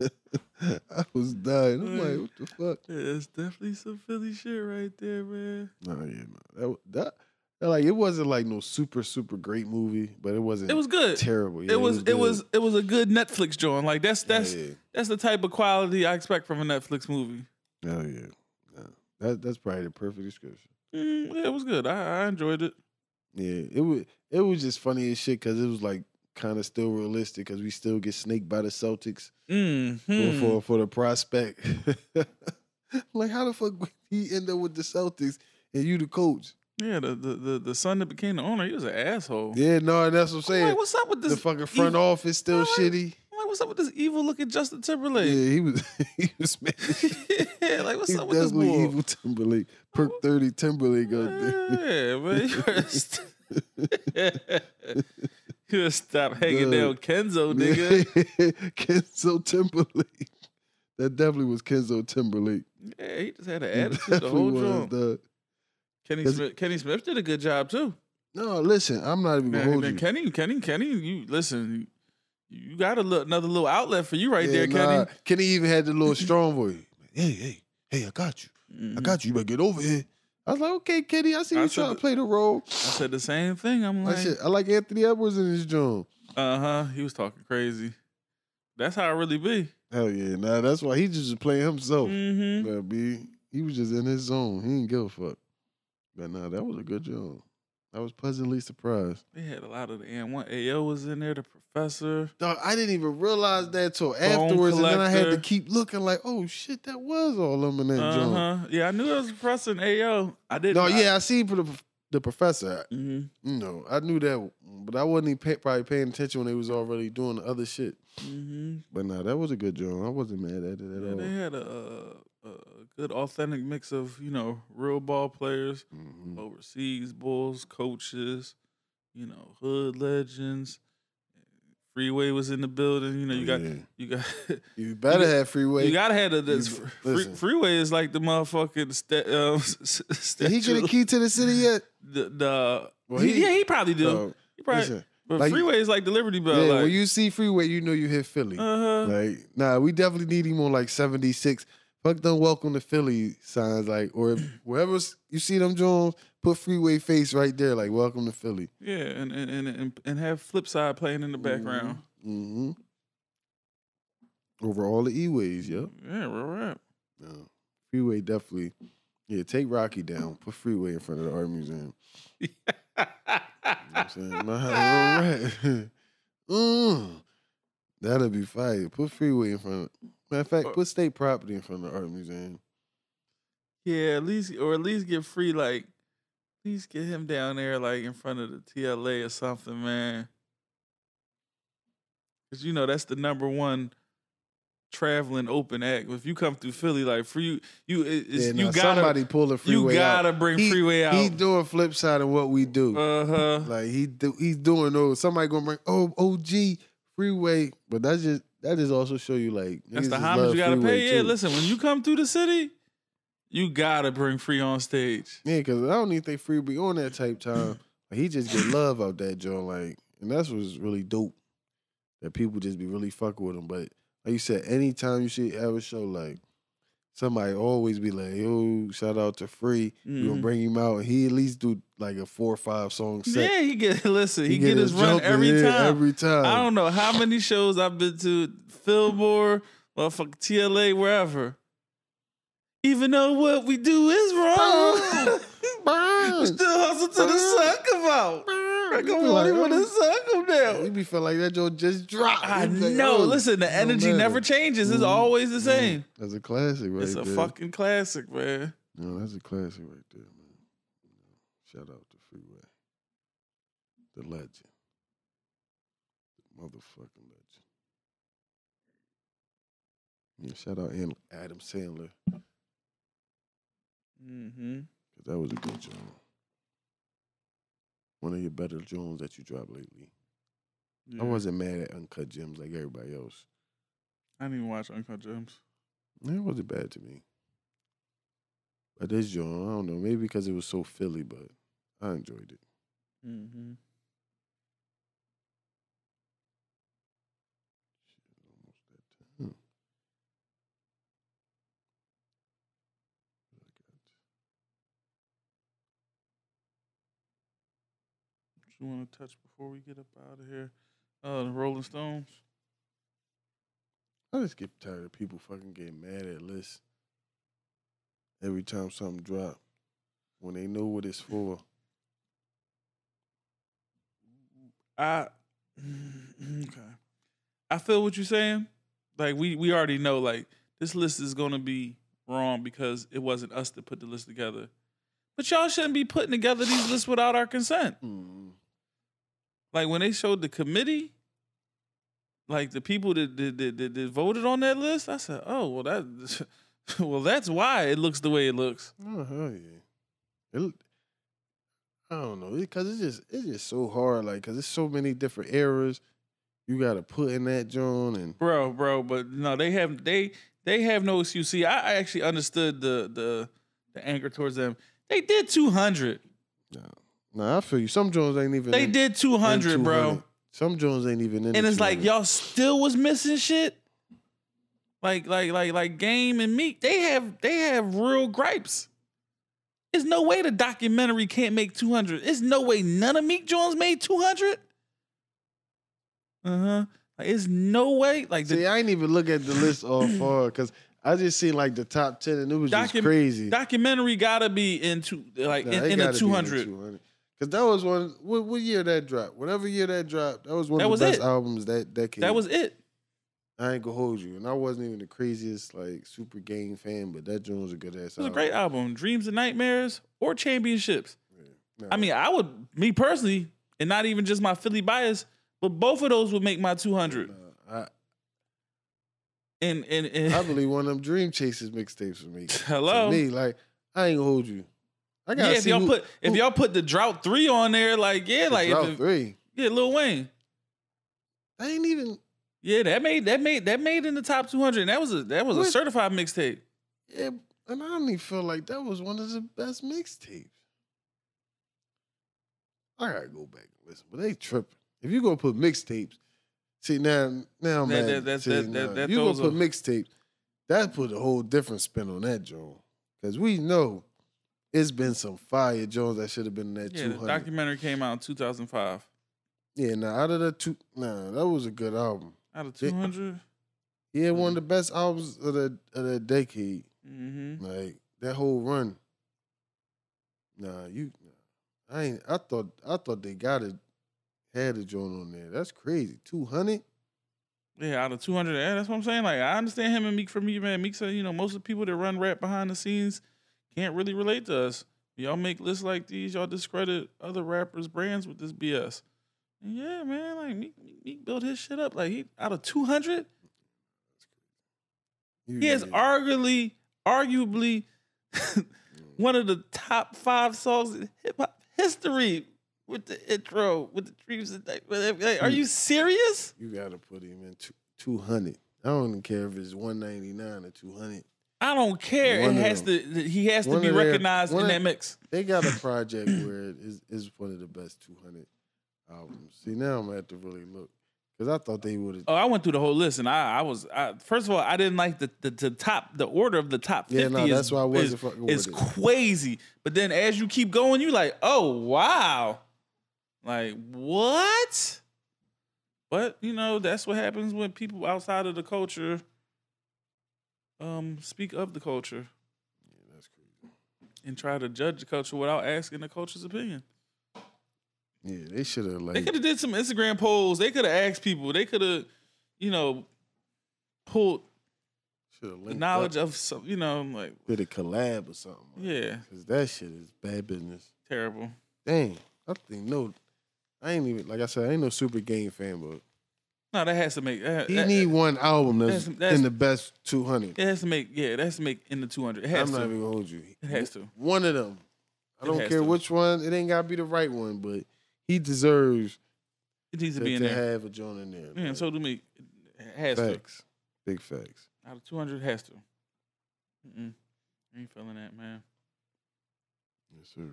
shit. I was dying. I'm like, what the fuck? Yeah, it's definitely some Philly shit right there, man. No, yeah, no. That, that that, like it wasn't like no super super great movie, but it wasn't It was good. terrible. Yeah, it was it good. was it was a good Netflix joint. Like that's that's yeah. that's the type of quality I expect from a Netflix movie. Oh yeah. No, that that's probably the perfect description. Mm, yeah, it was good. I, I enjoyed it. Yeah, it was it was just funny as shit because it was like kind of still realistic because we still get snaked by the Celtics Mm, for, for for the prospect. like how the fuck would he end up with the Celtics and you the coach? Yeah, the, the the the son that became the owner, he was an asshole. Yeah, no, that's what I'm I'm saying. like, what's up with this? the fucking front evil- office still I'm like, shitty. I'm like, what's up with this evil looking Justin Timberlake? Yeah, he was he was mad. Yeah, like what's He's up with this definitely boy? evil Timberlake. Perk 30 Timberlake out there. Yeah, man. You better st- you stop hanging down Kenzo, nigga. Kenzo Timberlake. That definitely was Kenzo Timberlake. Yeah, he just had an attitude the whole was, dog. Kenny Smith, Kenny Smith did a good job too. No, listen, I'm not even gonna hold you. Kenny, Kenny, Kenny, you listen. You got a little, another little outlet for you right Yeah, there, Kenny. nah, Kenny even had the little strong voice. Hey, hey, hey, I got you. I Mhm. got you. You better get over here. I was like, okay, Kenny, I see you said trying to play the role. I said the same thing. I'm I, like, said, I like Anthony Edwards in his joint. uh huh. He was talking crazy. That's how I really be. Hell yeah, nah, that's why he just playing himself. Mm-hmm. But B, he was just in his zone. He didn't give a fuck. But nah, that was a good job. I was pleasantly surprised. They had a lot of the and one AO was in there, the professor. Dog, I didn't even realize that till afterwards, and then I had to keep looking like, oh shit, that was all them in that Uh joint. huh. Yeah, I knew it was professor in AO. I didn't. No, yeah, I seen for the the professor. hmm You know, I knew that, but I wasn't even pay, probably paying attention when they was already doing the other shit. hmm But nah, that was a good joint. I wasn't mad at it at Yeah, all. they had a, a, a good authentic mix of you know real ball players, Mhm. overseas Bulls coaches, you know hood legends. Freeway was in the building. You know you got Yeah. you got You better have freeway. you gotta have the this You- free. Freeway is like the motherfucking sta- um, s- s- Did he get a key to the city yet? The, the Well, he, he- yeah he probably do. Dog, he probably, listen, but like- Freeway is like the Liberty Bell. yeah, like, when you see freeway, you know you hit Philly. uh-huh. Like, nah, we definitely need him on like 76. Fuck them welcome to Philly signs, like, or wherever you see them Jones, put freeway face right there, like welcome to Philly. yeah, and and, and and and have Flipside playing in the background. Mm-hmm. Over all the E-ways, yep. Yeah, real rap. No. Freeway definitely. Yeah, take Rocky down. Put Freeway in front of the art museum. You know what I'm saying? Nah, real right. Mm. That'll be fire. Put freeway in front of matter of fact, put state property in front of the art museum. Yeah, at least or at least get free like at least get him down there like in front of the TLA or something, man. Cause you know that's the number one traveling open act. If you come through Philly, like free you, it's, Yeah, you gotta somebody pull the freeway you gotta bring He- freeway out. He doing flip side of what we do. uh huh. Like he do, he's doing those. Somebody gonna bring oh OG freeway, but that's just that just also show you like That's the homage you gotta pay. Yeah, listen, when you come through the city, you gotta bring free on stage. Yeah, because I don't even think Free be on that type time. He just get love out that joint, like, and that's what's really dope. That people just be really fucking with him. But like you said, anytime you see ever show, like somebody always be like, "Yo, shout out to Free." We gonna Mhm. bring him out. He at least do like a four or five song set. Yeah, he get listen, he, get, his run every time. Every time. I don't know how many shows I've been to, Fillmore, motherfucking TLA, wherever. Even though what we do is wrong, we still hustle to the sun come out. Like, I'm be like, ready when oh. the sun down. You be feel like that joint just dropped. I be like, know. oh, Listen, the energy never changes. It's Mhm. always the Mhm. same. That's a classic, right it's a there. fucking classic, man. No, that's a classic right there, man. Shout out to Freeway. The legend. The motherfucking legend. Yeah, shout out Adam Sandler. Mm-hmm. 'cause that was a good job. One of your better Jones that you dropped lately. I wasn't mad at Uncut Gems like everybody else. I didn't even watch Uncut Gems. It wasn't bad to me. But this joint, I don't know, maybe because it was so Philly, but I enjoyed it. Mm-hmm. Almost that time. What you want to touch before we get up out of here? Uh, the Rolling Stones. I just get tired of people fucking getting mad at lists every time something drop when they know what it's for. I okay. I feel what you're saying. Like we we already know like this list is gonna be wrong because it wasn't us that put the list together. But y'all shouldn't be putting together these lists without our consent. Mm. Like when they showed the committee, like the people that that, that, that, voted on that list, I said, oh well that well that's why it looks the way it looks. Oh hell yeah! It, I don't know because it's just it's just so hard. Like because there's so many different eras you got to put in that joint and bro, bro. But no, they have they they have no excuse. See, I I actually understood the the the anger towards them. They did two hundred. Nah, I feel you. Some Jones ain't even. They in- did 200, in bro. Some Jones ain't even in. And it's like y'all still was missing shit. Like like like like game and Meek. They have they have real gripes. There's no way the documentary can't make two hundred. There's no way none of Meek Jones made two hundred. Uh huh. Like, it's no way. Like the See, I ain't even look at the list all far because I just seen like the top ten and it was just crazy. documentary gotta be into like Nah, in, in the gotta be two hundred. 200. Cause that was one. What, what year that dropped? Whatever year that dropped, that was one That of the best it. albums that decade. That was it. I ain't gonna hold you, and I wasn't even the craziest like super game fan, but that joint was a good ass. It was a great album. Dreams and Nightmares or Championships. I mean, I would, me personally, and not even just my Philly bias, but both of those would make my 200. I, And, and, and I believe one of them Dream Chasers mixtapes for me. hello. To me, like I ain't gonna hold you. I yeah, gotta if y'all who, put if who- y'all put the drought three on there, like yeah, like if Drought it- three. yeah, Lil Wayne, I ain't even. yeah, that made that made that made in the top 200. And that was a that was a certified mixtape. Yeah, and I don't even feel like that was one of the best mixtapes. I gotta go back and listen, but they tripping. If you gonna put mixtapes, see now, now, That- man, that- that- see, that- that- nah, that you gonna put mixtapes, that put a whole different spin on that Jones, because we know it's been some fire Jones that should have been in that Yeah, two the documentary came out in 2005. yeah, now out of the two, nah, that was a good album. Out of Yeah. 200, Yeah, one of the best albums of the of the decade. mm-hmm. Like that whole run. Nah, you. I ain't. I thought. I thought they got it. had a joint on there. That's crazy. Two hundred. Yeah, out of 200, yeah, that's what I'm saying. Like, I understand him and Meek for me, man. Meek said, you know, most of the people that run rap behind the scenes can't really relate to us. Y'all make lists like these, y'all discredit other rappers' brands with this BS. And yeah, man, like Meek, Meek, built his shit up. Like, he out of 200, he is arguably, arguably one of the top five songs in hip hop history with the intro, with the dreams. And like, are you serious? You got to put him in two hundred. I don't even care if it's one ninety nine or two hundred. I don't care. One it has to. He has to be recognized in that mix. They got a project where it is, is one of the best two hundred albums. See, now I'm gonna have to really look. Cause I thought they would have. Oh, I went through the whole list, and I, I was I, first of all, I didn't like the, the, the top, the order of the top fifty. Yeah, no, that's is, why I wasn't is, is crazy. But then as you keep going, you like, oh wow, like what? But you know, that's what happens when people outside of the culture um speak of the culture. Yeah, that's crazy. And try to judge the culture without asking the culture's opinion. Yeah, they should have like they could have did some Instagram polls. They could have asked people. They could have, you know, pulled the knowledge up. of some, you know, like did a collab or something. Yeah, because that shit is bad business. Terrible. Dang, I think no, I ain't even like I said. I ain't no super game fan, but no, that has to make. That, he that, need one album that's, that's, that's, in the best two hundred. It has to make. Yeah, it has to make in the two hundred. I'm to. not even gonna hold you. It has to. One of them. I don't care to. which one. It ain't gotta be the right one, but he deserves. It needs to, to be in to there. have a joint in there. Yeah, man. so do me. It has facts. to. Big facts. Out of two hundred, has to. Mm-mm. ain't feeling that, man. Yes, sir.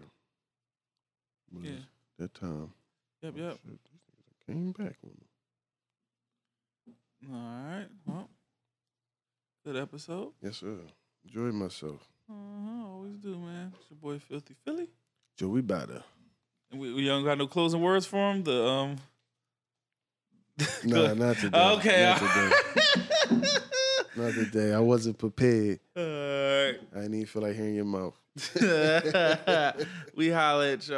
But yeah. That time. Yep, oh, yep. Shit, came back with me. All right. Well, good episode. Yes, sir. Enjoyed myself. Uh-huh. Always do, man. It's your boy Filthy Philly. Joey Bada. And we, we don't got no closing words for him. The um. nah, not today. Okay. Not today. not today. I wasn't prepared. All right. I didn't even feel like hearing your mouth. we holla at y'all.